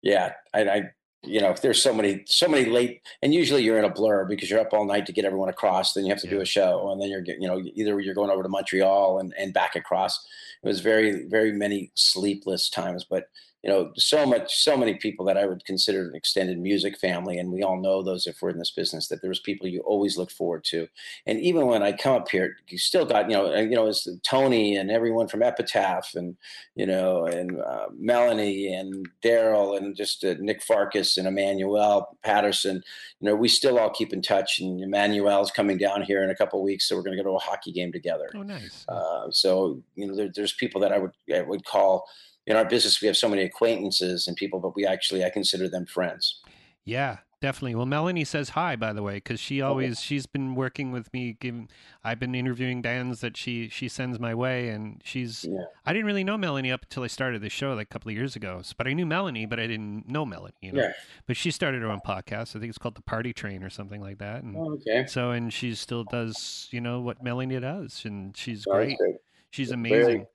yeah I, I you know there's so many so many late and usually you're in a blur because you're up all night to get everyone across then you have to do a show and then you're you know either you're going over to montreal and, and back across. It was very very many sleepless times but you know so much so many people that i would consider an extended music family and we all know those if we're in this business that there's people you always look forward to and even when i come up here you still got you know you know it's tony and everyone from epitaph and you know, and uh, Melanie and Daryl and just uh, Nick Farkas and Emmanuel Patterson. You know, we still all keep in touch. And Emmanuel's coming down here in a couple of weeks, so we're going to go to a hockey game together. Oh, nice. Uh, so you know, there, there's people that I would I would call in our business. We have so many acquaintances and people, but we actually I consider them friends. Yeah, definitely. Well, Melanie says hi, by the way, because she oh. always she's been working with me. Giving, I've been interviewing bands that she she sends my way, and she's. Yeah. I didn't really know Melanie up until I started the show like a couple of years ago. But I knew Melanie, but I didn't know Melanie. You know? Yeah. But she started her own podcast. I think it's called the Party Train or something like that. And Oh, okay. so, and she still does, you know, what Melanie does, and she's Very great. good. She's Very- amazing.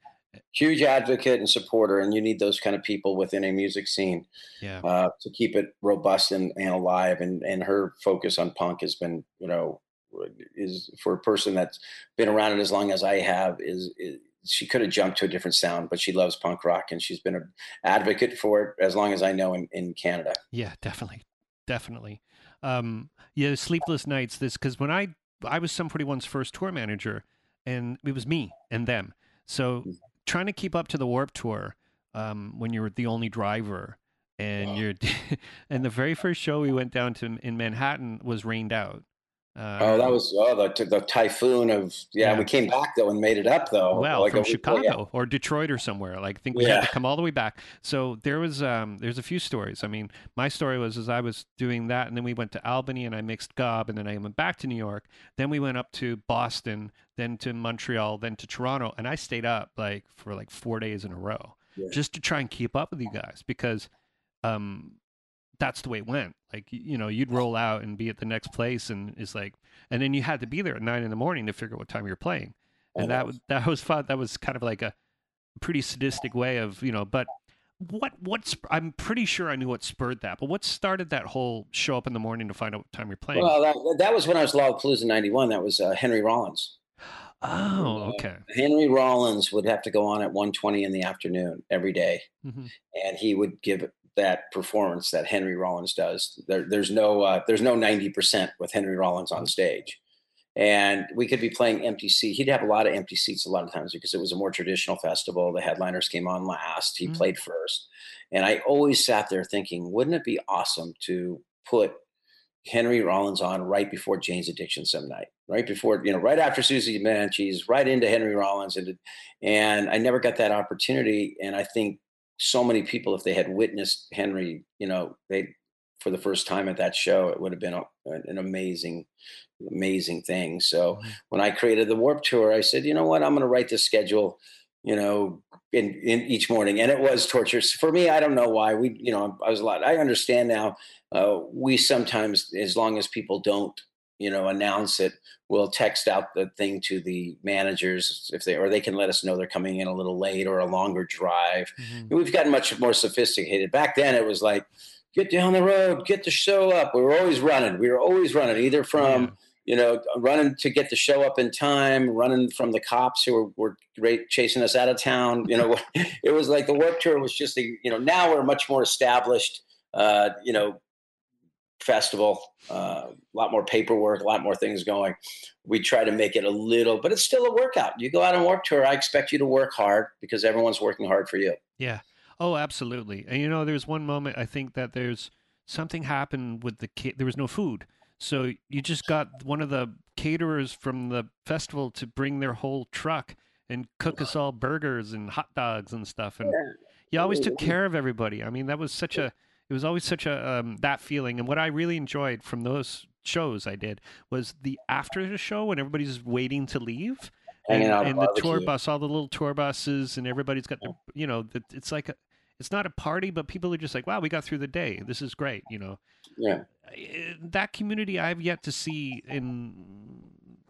Huge advocate and supporter, and you need those kind of people within a music scene Yeah. uh, to keep it robust and, and alive. And and her focus on punk has been, you know, is for a person that's been around it as long as I have. Is, is she could have jumped to a different sound, but she loves punk rock, and she's been an advocate for it as long as I know in, in Canada. Yeah, definitely, definitely. Um, yeah, sleepless nights. This because when I I was Sum 41's first tour manager, and it was me and them. So Mhm. Trying to keep up to the Warp Tour um, when you're the only driver, and you're <laughs> and the very first show we went down to in Manhattan was rained out. Uh, Oh, that was oh the the typhoon of yeah. Yeah. We came back though and made it up though. well like from week- Chicago yeah. or Detroit or somewhere. Like I think we had to come all the way back. So there was um there's a few stories. I mean, my story was as I was doing that, and then we went to Albany and I mixed gob, and then I went back to New York. Then we went up to Boston, then to Montreal, then to Toronto, and I stayed up like for like four days in a row Yeah. just to try and keep up with you guys because um that's the way it went. Like you know, you'd roll out and be at the next place, and it's like, and then you had to be there at nine in the morning to figure out what time you're playing and that was that was fun. That was kind of like a pretty sadistic way of you know. But what what's I'm pretty sure I knew what spurred that. But what started that whole show up in the morning to find out what time you're playing? Well, that, that was when I was Lollapalooza '91. That was uh, Henry Rollins. <gasps> oh, okay. Henry Rollins would have to go on at 1:20 in the afternoon every day, hmm and he would give that performance that Henry Rollins does. There, there's no uh, there's no 90% with Henry Rollins on stage. And we could be playing empty seats. He'd have a lot of empty seats a lot of times because it was a more traditional festival. The headliners came on last. He Mhm. played first. And I always sat there thinking, wouldn't it be awesome to put Henry Rollins on right before Jane's Addiction some night, right before, you know, right after Susie Manchies, right into Henry Rollins. And, and I never got that opportunity. And I think so many people, if they had witnessed Henry, you know, they, for the first time at that show, it would have been a, an amazing, amazing thing. So Mhm. when I created the Warped Tour, I said, you know what, I'm going to write this schedule, you know, in, in each morning. And it was torture for me. I don't know why we, you know, I was a lot, I understand now. Uh, we sometimes, as long as people don't, you know, announce it, we'll text out the thing to the managers if they, or they can let us know they're coming in a little late or a longer drive. Mhm. We've gotten much more sophisticated. Back then, it was like, get down the road, get the show up. We were always running. We were always running, either from, Yeah. you know, running to get the show up in time, running from the cops who were, were great chasing us out of town. You know, <laughs> it was like the Warped Tour was just a, you know, now we're much more established, uh, you know, festival, uh, a lot more paperwork, a lot more things going. We try to make it a little, but it's still a workout. You go out on Warped Tour, I expect you to work hard because everyone's working hard for you. Yeah. Oh, absolutely. And you know, there's one moment I think that there's something happened with the ca- there was no food. So you just got one of the caterers from the festival to bring their whole truck and cook us all burgers and hot dogs and stuff and you always took care of everybody. I mean, that was such a it was always such a um, that feeling and what I really enjoyed from those shows I did was the after the show when everybody's waiting to leave and, and the tour bus, all the little tour buses, and everybody's got their, you know, it's like a, it's not a party, but people are just like, wow, we got through the day. This is great, you know. Yeah. That community I've yet to see in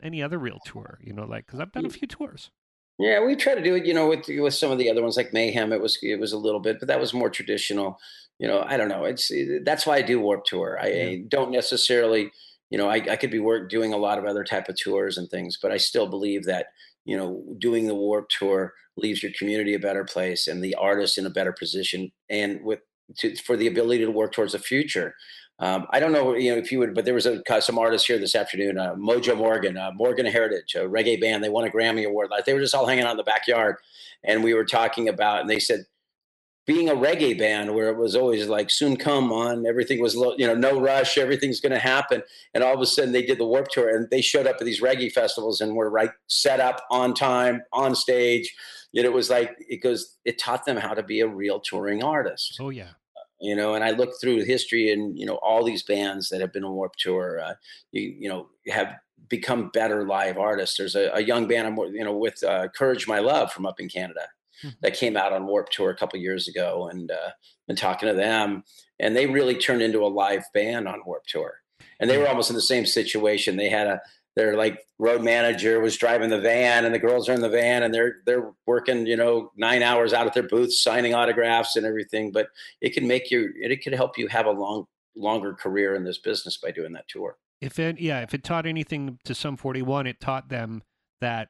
any other real tour, you know, like because I've done a few tours. Yeah, we try to do it, you know, with with some of the other ones like Mayhem. It was it was a little bit, but that was more traditional. You know, I don't know. It's that's why I do Warped Tour. I, Yeah. don't necessarily, you know, I, I could be work doing a lot of other type of tours and things, but I still believe that you know doing the Warped Tour leaves your community a better place and the artist in a better position, and with to, for the ability to work towards the future. Um, I don't know, you know, if you would, but there was a some artists here this afternoon, uh, Mojo Morgan, uh, Morgan Heritage, a reggae band. They won a Grammy award. Like they were just all hanging out in the backyard, and we were talking about, and they said, being a reggae band where it was always like soon come on, everything was you know, no rush, everything's going to happen, and all of a sudden they did the Warped Tour, and they showed up at these reggae festivals and were right set up on time on stage. Yet it was like it goes, it taught them how to be a real touring artist Oh yeah, you know, and I look through history and, you know, all these bands that have been on Warped Tour, uh, you, you know, have become better live artists. There's a, a young band I'm, you know, with uh, Courage My Love from up in Canada mm-hmm. that came out on Warped Tour a couple years ago and uh, been talking to them and they really turned into a live band on Warped Tour. And they were almost in the same situation. They had a, their like road manager was driving the van and the girls are in the van and they're they're working you know nine hours out at their booths signing autographs and everything. But it can make you it could help you have a long longer career in this business by doing that tour. If it yeah if it taught anything to Sum 41 it taught them that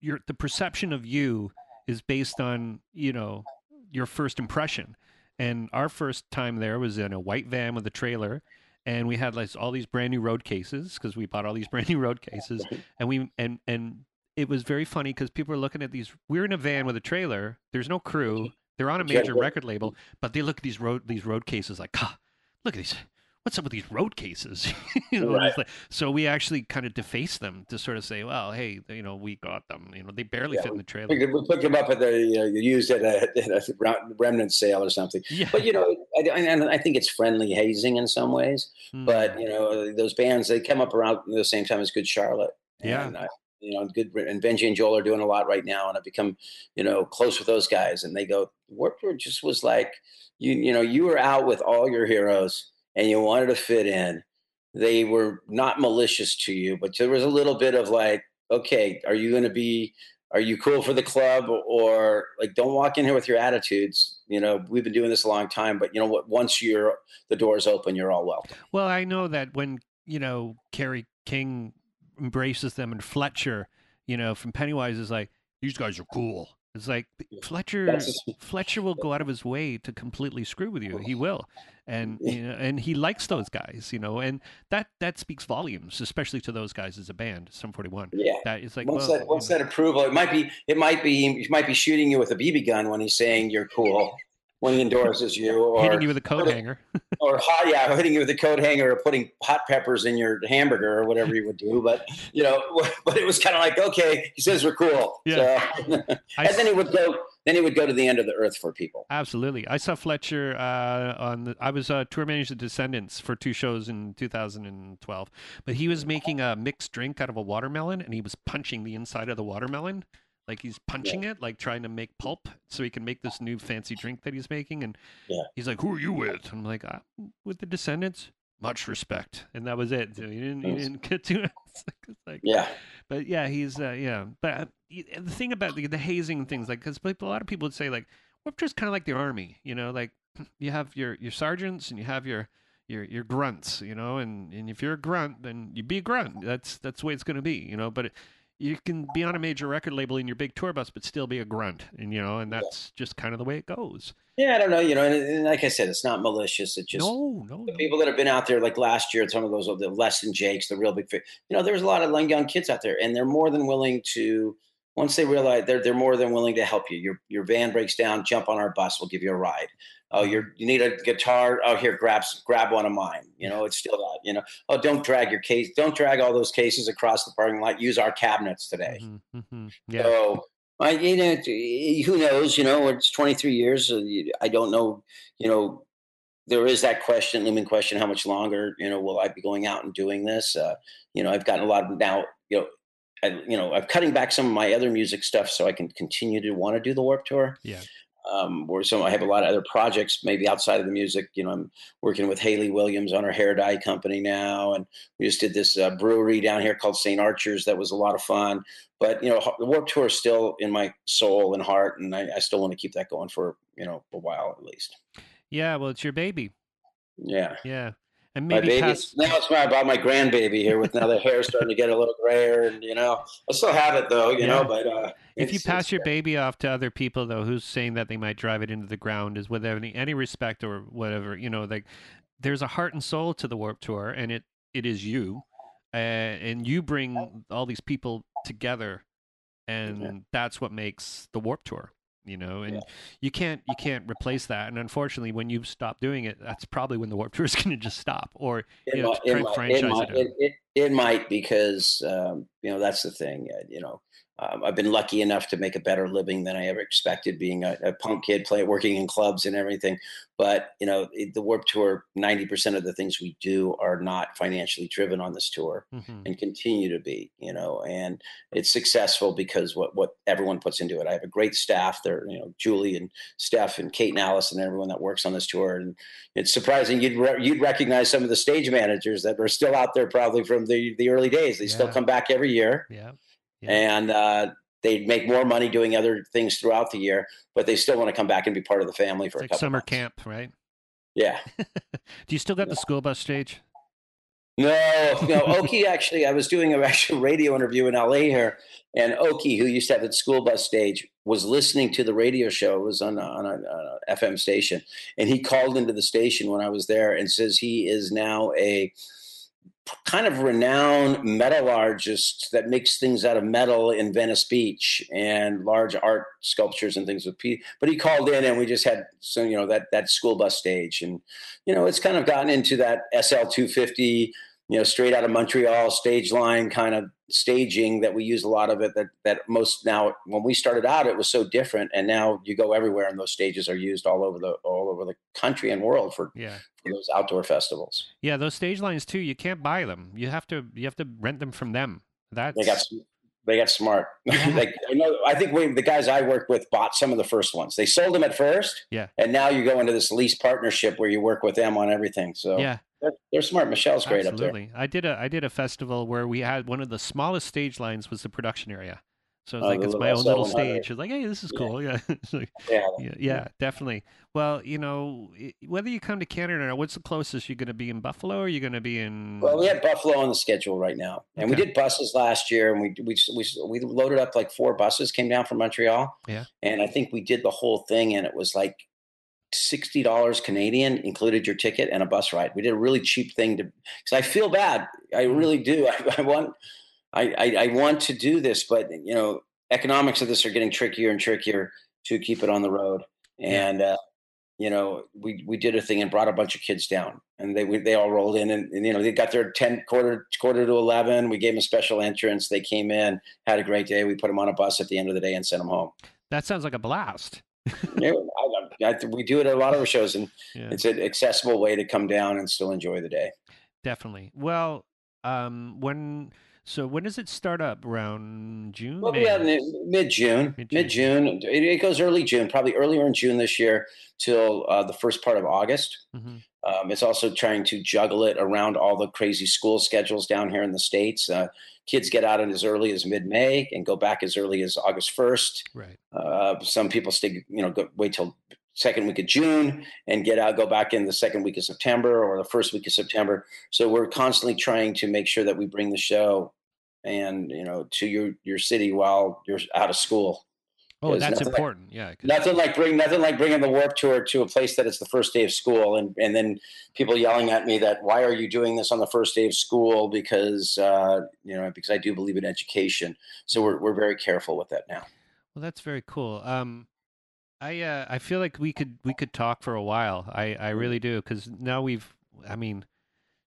your the perception of you is based on you know your first impression. And our first time there was in a white van with a trailer and we had like all these brand new road cases because we bought all these <laughs> brand new road cases and we and and it was very funny because people were looking at these we're in a van with a trailer there's no crew they're on a major record label but they look at these road these road cases like ah, look at these what's up with these road cases? <laughs> you know, right. like, so we actually kind of deface them to sort of say, well, hey, you know, we got them. You know, they barely yeah, fit in the trailer. We, we picked them up at the you know, used at a, at a, remnant sale or something. Yeah. But you know, I, I, I think it's friendly hazing in some ways. Mm. But you know, those bands they come up around the same time as Good Charlotte. Yeah. And, I, you know, good and Benji and Joel are doing a lot right now, and I've become, you know, close with those guys. And they go, Warped Tour just was like, you, you know, you were out with all your heroes and you wanted to fit in, they were not malicious to you, but there was a little bit of like, okay, are you going to be, are you cool for the club or like, don't walk in here with your attitudes. You know, we've been doing this a long time, but you know what? Once you're the doors open, you're all welcome. Well, I know that when, you know, Kerry King embraces them and Fletcher, you know, from Pennywise is like, these guys are cool. It's like Fletcher. <laughs> Fletcher will go out of his way to completely screw with you. He will, and you know, and he likes those guys, you know, and that that speaks volumes, especially to those guys as a band. Sum Forty One. Yeah, that is like once well, that once that approval, it might be it might be he might be shooting you with a BB gun when he's saying you're cool when he endorses you, <laughs> or hitting you with a coat hanger, <laughs> or hot, yeah, hitting you with a coat hanger, or putting hot peppers in your hamburger, or whatever he would do. But you know, <laughs> but it was kind of like, okay, he says we're cool, yeah. So, and then he would go, then he would go to the end of the earth for people. Absolutely, I saw Fletcher uh, on. The, I was uh, tour manager of Descendents for two shows in 2012, but he was making a mixed drink out of a watermelon, and he was punching the inside of the watermelon like he's punching yeah. it, like trying to make pulp so he can make this new fancy drink that he's making. And yeah. he's like, "Who are you with?" I'm like, uh, "With the Descendents. Much respect, and that was it. So he didn't, he didn't get to it. It's like, it's like, yeah, but yeah, he's uh, yeah. But uh, the thing about the, the hazing things, like, because a lot of people would say like, "We're just kind of like the army," you know, like <clears throat> you have your your sergeants and you have your your your grunts, you know, and and if you're a grunt, then you be a grunt. That's that's the way it's going to be, you know. But it, you can be on a major record label in your big tour bus, but still be a grunt, and you know, and that's just kind of the way it goes. Yeah, I don't know, you know, and, and like I said, it's not malicious. It just no, no, the no. people that have been out there, like last year, some of those oh, the less than Jakes, the real big, you know, there's a lot of young kids out there, and they're more than willing to. Once they realize they're they're more than willing to help you. Your your van breaks down, jump on our bus, we'll give you a ride oh you're you need a guitar? Oh here grab grab one of mine. You know it's still that you know. Oh don't drag your case don't drag all those cases across the parking lot. Use our cabinets today. Mm-hmm, mm-hmm. Yeah. so I, you know who knows you know it's 23 years i don't know you know there is that question looming question how much longer you know will i be going out and doing this? Uh, you know i've gotten a lot of now you know I, you know i'm cutting back some of my other music stuff so i can continue to want to do the warped tour. Yeah um, or so I have a lot of other projects maybe outside of the music. You know, I'm working with Hayley Williams on her hair dye company now, and we just did this uh, brewery down here called St. Archer's that was a lot of fun. But you know, the Warped Tour is still in my soul and heart, and I, I still want to keep that going for you know a while at least. Yeah, well, it's your baby. Yeah. Yeah and maybe my baby, now it's my, about my grandbaby here with now the hair starting to get a little grayer and you know i still have it though you yeah. know but uh, if you pass your baby off to other people though who's saying that they might drive it into the ground is with any any respect or whatever you know like there's a heart and soul to the warped tour and it it is you uh, and you bring all these people together and yeah. that's what makes the warped tour you know and yeah. you can't you can't replace that and unfortunately when you stop doing it that's probably when the warped tour is <laughs> going to just stop or it you know might, it, might, it, might, it, it, it, might because um, you know that's the thing uh, you know um, I've been lucky enough to make a better living than I ever expected, being a, a punk kid, play working in clubs and everything. But you know, it, the Warped Tour, ninety percent of the things we do are not financially driven on this tour, mm-hmm. and continue to be. You know, and it's successful because what what everyone puts into it. I have a great staff. There, you know, Julie and Steph and Kate and Alice and everyone that works on this tour. And it's surprising you'd re- you'd recognize some of the stage managers that are still out there, probably from the the early days. They yeah. still come back every year. Yeah yeah. and uh, they make more money doing other things throughout the year, but they still want to come back and be part of the family for it's a couple summer months. camp, right? Yeah. <laughs> Do you still got yeah. the school bus stage? No, no. Oki actually, I was doing a <laughs> actual radio interview in LA here, and Oki, who used to have the school bus stage, was listening to the radio show. It was on a, on a, on a FM station, and he called into the station when I was there and says he is now a kind of renowned metallurgist that makes things out of metal in Venice Beach and large art sculptures and things with Pete. But he called in and we just had so you know that that school bus stage and you know it's kind of gotten into that SL two fifty you know, straight out of Montreal stage line kind of staging that we use a lot of it that that most now when we started out it was so different and now you go everywhere and those stages are used all over the all over the country and world for, yeah. for those outdoor festivals. Yeah, those stage lines too, you can't buy them. You have to you have to rent them from them. That's they got they got smart. Yeah. <laughs> like I know I think we, the guys I worked with bought some of the first ones. They sold them at first. Yeah. And now you go into this lease partnership where you work with them on everything. So Yeah they're, they're smart. Michelle's great Absolutely. up there. I did a I did a festival where we had one of the smallest stage lines was the production area. So it's oh, like it's my own little stage. It's like, hey, this is cool. <laughs> Yeah, yeah. like, yeah. yeah, yeah, definitely. Well, you know, whether you come to Canada or not, what's the closest? You're going to be in Buffalo, or are you going to be in? Well, we had Buffalo on the schedule right now, and okay. we did buses last year, and we we we we loaded up like four buses, came down from Montreal. Yeah, and I think we did the whole thing, and it was like sixty dollars Canadian included your ticket and a bus ride. We did a really cheap thing to because I feel bad. I mm. really do. <laughs> I, I want I, I, I want to do this, but you know economics of this are getting trickier and trickier to keep it on the road. And uh, you know we we did a thing and brought a bunch of kids down, and they we, they all rolled in, and, and, you know they got their ten quarter quarter to eleven. We gave them a special entrance. They came in, had a great day. We put them on a bus at the end of the day and sent them home. That sounds like a blast yeah, I, I, we do it at a lot of our shows, and yeah. it's an accessible way to come down and still enjoy the day. Definitely. Well, um, when so when does it start up? Around June? Well, yeah, mid June. Mid June. It, it, goes early June, probably earlier in June this year till uh, the first part of August. Mm-hmm. Um, it's also trying to juggle it around all the crazy school schedules down here in the states. Uh, kids get out as early as mid-May and go back as early as August first. Right. Uh, some people stay, you know, go, wait till second week of June and get out, go back in the second week of September or the first week of September. So we're constantly trying to make sure that we bring the show and you know to your your city while you're out of school. Oh, that's important. Like, yeah. Nothing like bring nothing like bringing the warped tour to a place that it's the first day of school, and and then people yelling at me that why are you doing this on the first day of school? Because uh, you know because I do believe in education. So we're we're very careful with that now. Well, that's very cool. Um, I uh, I feel like we could we could talk for a while. I I really do because now we've. I mean,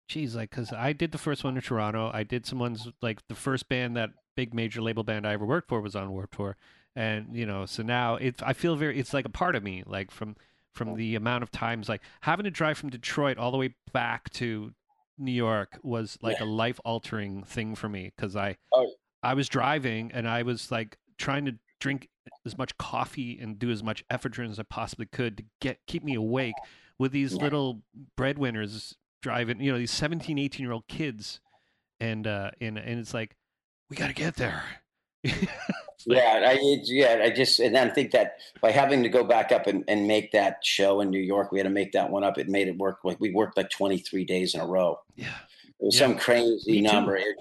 geez, like because I did the first one in Toronto. I did some ones like the first band that big major label band I ever worked for was on Warped Tour and you know so now it's i feel very it's like a part of me like from from the amount of times like having to drive from detroit all the way back to new york was like yeah. a life altering thing for me because i oh. i was driving and i was like trying to drink as much coffee and do as much effort as i possibly could to get keep me awake with these yeah. little breadwinners driving you know these 17 18 year old kids and uh and and it's like we got to get there <laughs> yeah, I yeah, I just and I think that by having to go back up and, and make that show in New York, we had to make that one up. It made it work like we worked like twenty three days in a row. Yeah. It was yeah. some crazy number. It,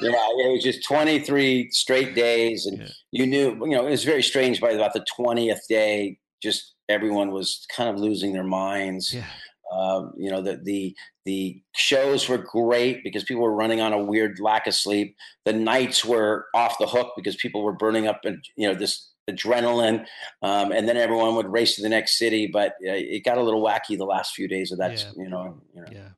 yeah, it was just 23 straight days. And yeah. you knew, you know, it was very strange by about the 20th day, just everyone was kind of losing their minds. Yeah. Um, you know, the, the, the shows were great because people were running on a weird lack of sleep. The nights were off the hook because people were burning up, and you know, this adrenaline, um, and then everyone would race to the next city. But uh, it got a little wacky the last few days of that. Yeah. You know, you know, yeah.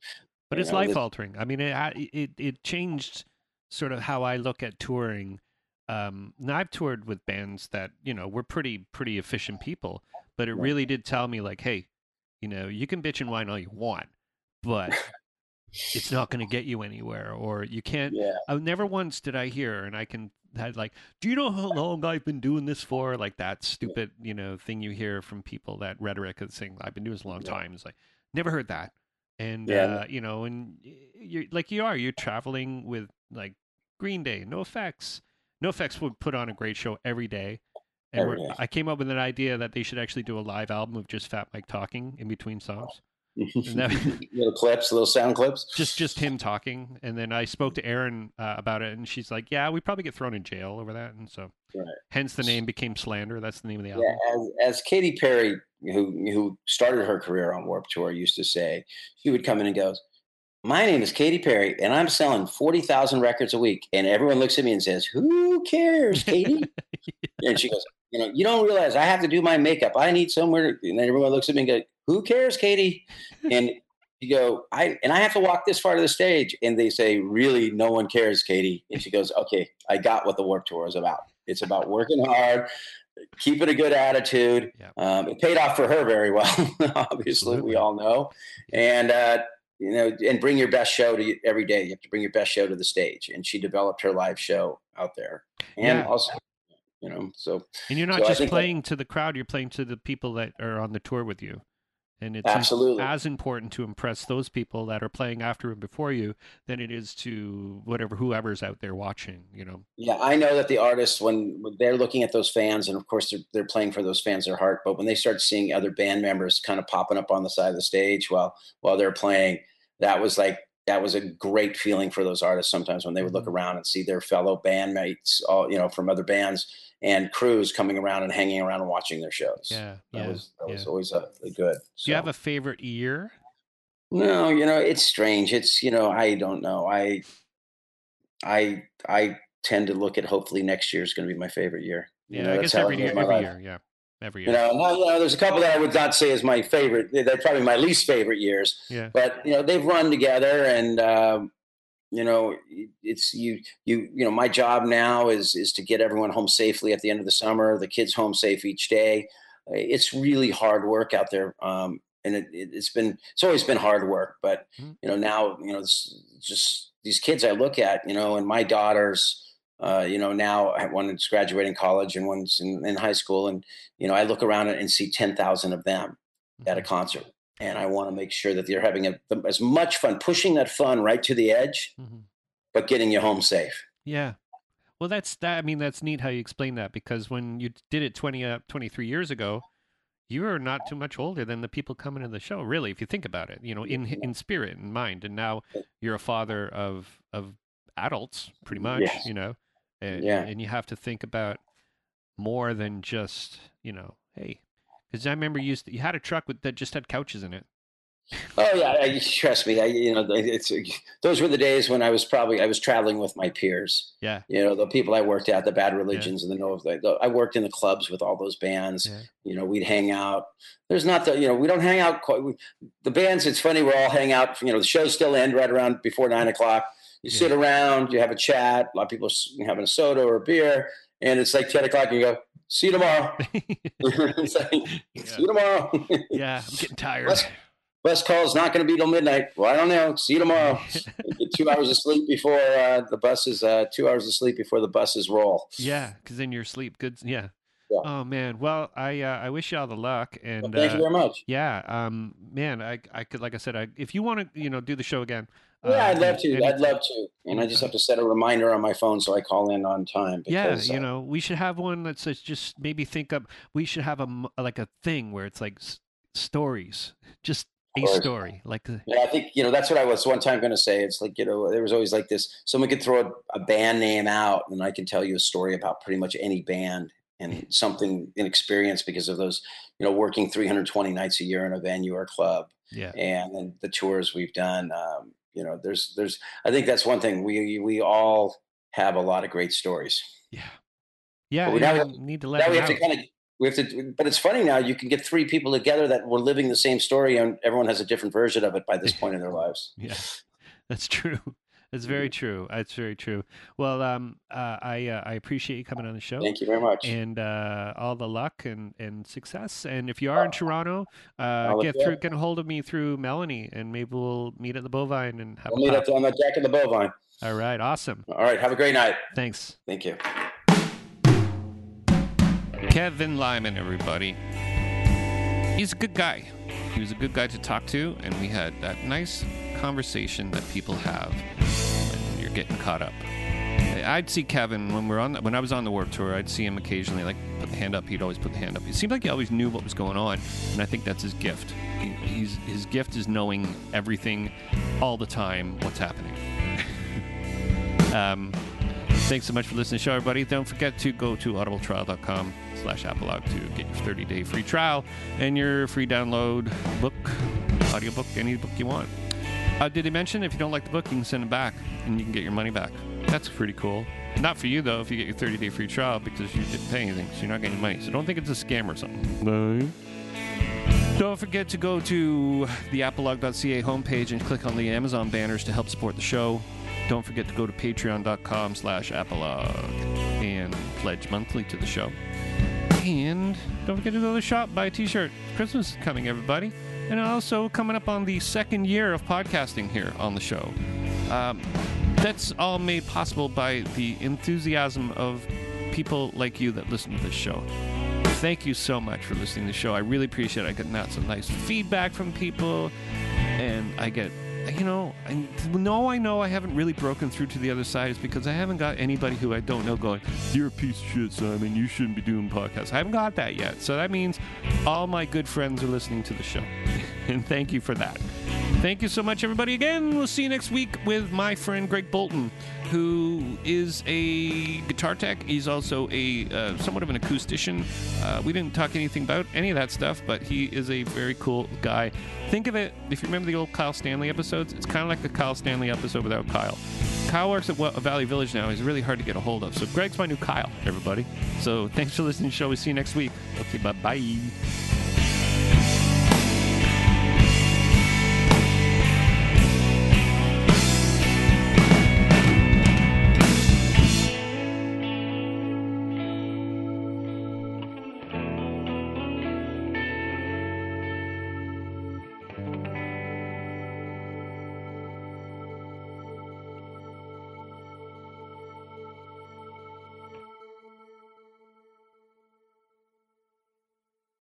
But it's know, life altering. I mean, it, it it changed sort of how I look at touring um, now I've toured with bands that you know were pretty pretty efficient people, but it Right. really did tell me like, hey, you know, you can bitch and whine all you want, but it's not going to get you anywhere, or you can't. Yeah. I never once did I hear, and I can had like, do you know how long I've been doing this for? Like that stupid, you know, thing you hear from people that rhetoric of saying I've been doing this a long Yeah. time. It's like never heard that, and Yeah. uh, you know, and you're like you are, you're traveling with like Green Day, NOFX. No Effects would put on a great show every day. And Every. I came up with an idea that they should actually do a live album of just Fat Mike talking in between songs. <laughs> that- little <laughs> clips, little sound clips. just just him talking and then i spoke to erin uh, about it and she's like yeah we probably get thrown in jail over that and so Right. hence the name became slander that's the name of the album Yeah, as, as Katy Perry, who who started her career on Warped Tour, used to say, she would come in and goes, "My name is Katy Perry, and I'm selling forty thousand records a week." And everyone looks at me and says, "Who cares, Katy?" <laughs> And she goes, "You know, you don't realize I have to do my makeup. I need somewhere." To, and then everyone looks at me and goes, "Who cares, Katy?" And you go, "I and I have to walk this far to the stage." And they say, "Really, no one cares, Katy." And she goes, "Okay, I got what the Warped Tour is about. It's about working hard." Keeping a good attitude. Yeah. Um, it paid off for her very well, <laughs> obviously, we all know. And, uh, you know, and bring your best show to you every day. You have to bring your best show to the stage. And she developed her live show out there. And Yeah. also, you know, so and you're not So just think that- playing to the crowd you're playing to the people that are on the tour with you and it's as- absolutely. as important to impress those people that are playing after and before you than it is to whatever whoever's out there watching you know Yeah, I know that the artists, when when they're looking at those fans, and of course they're, they're playing for those fans their heart, but when they start seeing other band members kind of popping up on the side of the stage while while they're playing, that was like that was a great feeling for those artists. Sometimes when they would look Mhm. around and see their fellow bandmates, all you know, from other bands and crews coming around and hanging around and watching their shows. yeah that yeah was that yeah. was always uh, good. do you have a favorite year no, you know, it's strange. It's you know, I don't know. I I I tend to look at hopefully next year is going to be my favorite year. You yeah know, i guess every year every life. year yeah every You year know, well, you know, there's a couple that I would not say is my favorite. They're probably my least favorite years, yeah but you know, they've run together, and um, you know, it's you, you, you know, my job now is is to get everyone home safely at the end of the summer. The kids home safe each day. It's really hard work out there, um, and it, it's been it's always been hard work. But Mhm. you know, now you know, it's just these kids I look at, you know, and my daughters. Uh, you know, now I- one is graduating college and one's in, in high school, and you know, I look around and see ten thousand of them at a Mhm. concert, and I want to make sure that they're having a, as much fun, pushing that fun right to the edge, Mhm. but getting you home safe. Yeah. Well, that's that. I mean, that's neat how you explain that because when you did it 20, uh, 23 years ago, you were not too much older than the people coming to the show. Really, if you think about it, you know, in in spirit and mind. And now you're a father of of adults, pretty much. Yes. You know, and, Yeah. and you have to think about more than just you know, hey, because I remember you used to, you had a truck with that just had couches in it. Oh yeah, I, trust me. I, you know, it's uh, those were the days when I was probably I was traveling with my peers. Yeah. You know, the people I worked at, the Bad Religions, and the No. The, the, I worked in the clubs with all those bands. Yeah. You know, we'd hang out. There's not the you know we don't hang out quite. We, the bands, it's funny. We all hang out. You know, the shows still end right around before nine o'clock. You Yeah. sit around, you have a chat. A lot of people having a soda or a beer, and it's like ten o'clock, and you go, "See you tomorrow." <laughs> <laughs> Like, See you tomorrow. yeah, I'm <laughs> getting tired. Let's- call is not going to be till midnight. Well, I don't know. See you tomorrow. Get two hours of sleep before uh, the buses. Uh, two hours of sleep before the buses roll. Yeah, because then your sleep good. Yeah. Yeah. Oh man. Well, I uh, I wish you all the luck Well, and thank uh, you very much. yeah. Um, man, I I could like I said, I if you want to you know do the show again. Yeah, uh, I'd love to. I'd love to. And I just have to set a reminder on my phone so I call in on time. Yeah, you uh, know, we should have one that says just maybe think up. We should have a like a thing where it's like s- stories, just a story, like the, Yeah, I think you know that's what I was one time going to say. It's like you know there was always like this. Someone could throw a, a band name out, and I can tell you a story about pretty much any band and something in experience because of those. You know, working 320 nights a year in a venue or club. yeah, and then the tours we've done. Um, you know, there's there's I think that's one thing we we all have a lot of great stories. yeah, yeah. But we now we have- need to let Now we have to kind of we have to, but it's funny now. You can get three people together that were living the same story, and everyone has a different version of it by this <laughs> point in their lives. Yeah, that's true. It's very true. It's very true. Well, um, uh, I uh, I appreciate you coming on the show. Thank you very much. And uh, all the luck and, and success. And if you are in Toronto, uh, get through get a hold of me through Melanie, and maybe we'll meet at the Bovine and have We'll a meet up on the deck of the bovine. All right, awesome. All right. Have a great night. Thanks, Thank you. Kevin Lyman. Everybody, he's a good guy. He was a good guy to talk to, and we had that nice conversation that people have when you're getting caught up. I'd see Kevin when we're on the, when I was on the Warped Tour. I'd see him occasionally, like put the hand up. He'd always put the hand up. It seemed like he always knew what was going on, and I think that's his gift. He, he's his gift is knowing everything, all the time, what's happening. <laughs> um, thanks so much for listening to the show, everybody. Don't forget to go to audibletrial.com slash apolog to get your 30-day free trial and your free download book, audiobook, any book you want. Uh, did he mention if you don't like the book, you can send it back and you can get your money back? That's pretty cool. Not for you though, if you get your 30 day free trial because you didn't pay anything, so you're not getting money. So don't think it's a scam or something. Don't forget to go to the apolog.ca homepage and click on the Amazon banners to help support the show. Don't forget to go to patreon.com slash apolog and pledge monthly to the show. And don't forget to go to the shop, buy a t-shirt. Christmas is coming, everybody. And also coming up on the second year of podcasting here on the show. Um, that's all made possible by the enthusiasm of people like you that listen to this show. Thank you so much for listening to the show. I really appreciate it. I get lots of nice feedback from people, and I get, you know, I know I know I haven't really broken through to the other side is because I haven't got anybody who I don't know going, "You're a piece of shit, Simon. You shouldn't be doing podcasts." I haven't got that yet. So that means all my good friends are listening to the show, <laughs> and thank you for that. Thank you so much, everybody. Again, we'll see you next week with my friend Greg Bolton, who is a guitar tech. He's also a uh, somewhat of an acoustician. Uh, we didn't talk anything about any of that stuff, but he is a very cool guy. Think of it, if you remember the old Kyle Stanley episodes, it's kind of like the Kyle Stanley episode without Kyle. Kyle works at Valley Village now. He's really hard to get a hold of. So Greg's my new Kyle, everybody. So thanks for listening to the show. We'll see you next week. Okay, bye bye.